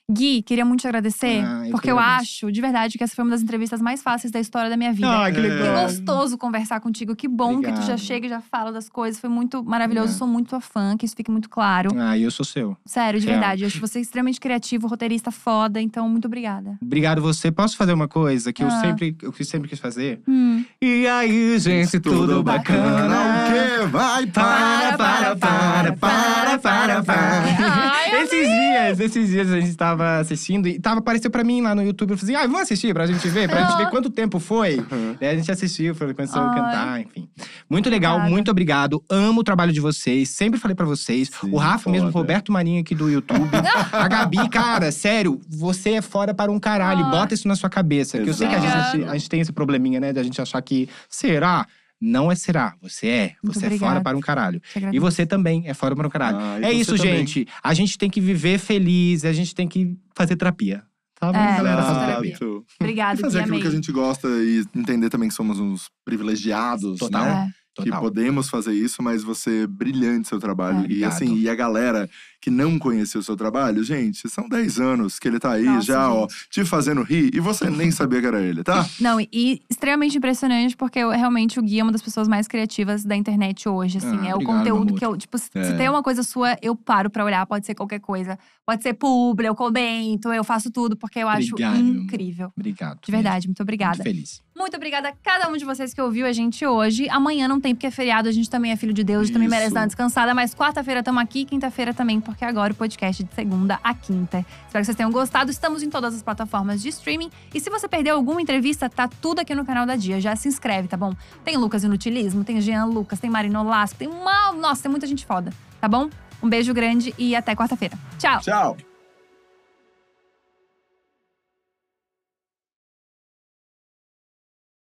Gui, queria muito te agradecer, Ah, eu que porque eu agradeço. acho, de verdade, que essa foi uma das entrevistas mais fáceis da história da minha vida. Ai, que É. Que legal. gostoso conversar contigo. Que bom que tu já Obrigado. chega e já fala das coisas. Foi muito maravilhoso. Obrigado. Sou muito tua fã, que isso fique muito claro. Ah, eu sou seu. Sério, de Real. verdade. Eu acho você extremamente criativo, roteirista foda. Então, muito obrigada. Obrigado você. Posso fazer uma coisa que eu Ah. sempre, eu que sempre quis fazer? Hum. E aí, gente, tudo, bacana? O quê? Vai, para, para, para, para, para, para. Ai, eu esses dias, esses dias a gente tava assistindo e tava, apareceu pra mim lá no YouTube. Eu falei assim, ah, vamos assistir pra gente ver, pra gente ver quanto tempo foi. Uhum. Daí a gente assistiu, foi, começou a cantar, enfim. Muito legal, Obrigada. muito obrigado. Amo o trabalho de vocês, sempre falei pra vocês. Sim, o Rafa mesmo, o foda. Roberto Marinho aqui do YouTube. a Gabi, cara, sério, você é foda para um caralho. Ah. Bota isso na sua cabeça. Que eu sei que a gente, a gente tem esse probleminha, né, de a gente achar que será. Não é será, você é. Muito Você é obrigada. foda para um caralho. E você também é foda para um caralho. Ah, é isso, também. gente. A gente tem que viver feliz, a gente tem que fazer terapia. Tá bom, É, galera? Exato. Obrigada, E fazer aquilo amei. que a gente gosta e entender também que somos uns privilegiados, Total. né? É. Que Total. podemos fazer isso, mas você é brilhante seu trabalho. É. e Obrigado. assim, e a galera que não conheceu o seu trabalho, gente, são 10 anos que ele tá aí Nossa, já, ó, gente. te fazendo rir e você nem sabia que era ele, tá? Não, e, extremamente impressionante, porque eu, realmente o Gui é uma das pessoas mais criativas da internet hoje, assim. Ah, é o obrigado, conteúdo meu que eu, tipo, se, se É. tem uma coisa sua, eu paro pra olhar, pode ser qualquer coisa. Pode ser publi, eu comento, eu faço tudo, porque eu acho Obrigado, incrível. Obrigado. De verdade, muito obrigada. Muito feliz. Muito obrigada a cada um de vocês que ouviu a gente hoje. Amanhã não tem, porque é feriado, a gente também é filho de Deus, a gente também merece Isso. dar uma descansada. Mas quarta-feira estamos aqui, quinta-feira também, porque agora o podcast é de segunda a quinta. Espero que vocês tenham gostado. Estamos em todas as plataformas de streaming. E se você perdeu alguma entrevista, tá tudo aqui no canal da Dia. Já se inscreve, tá bom? Tem Lucas Inutilismo, tem Jean Lucas, tem Marino Lasco, tem uma. Nossa, tem muita gente foda, tá bom? Um beijo grande e até quarta-feira. Tchau! Tchau!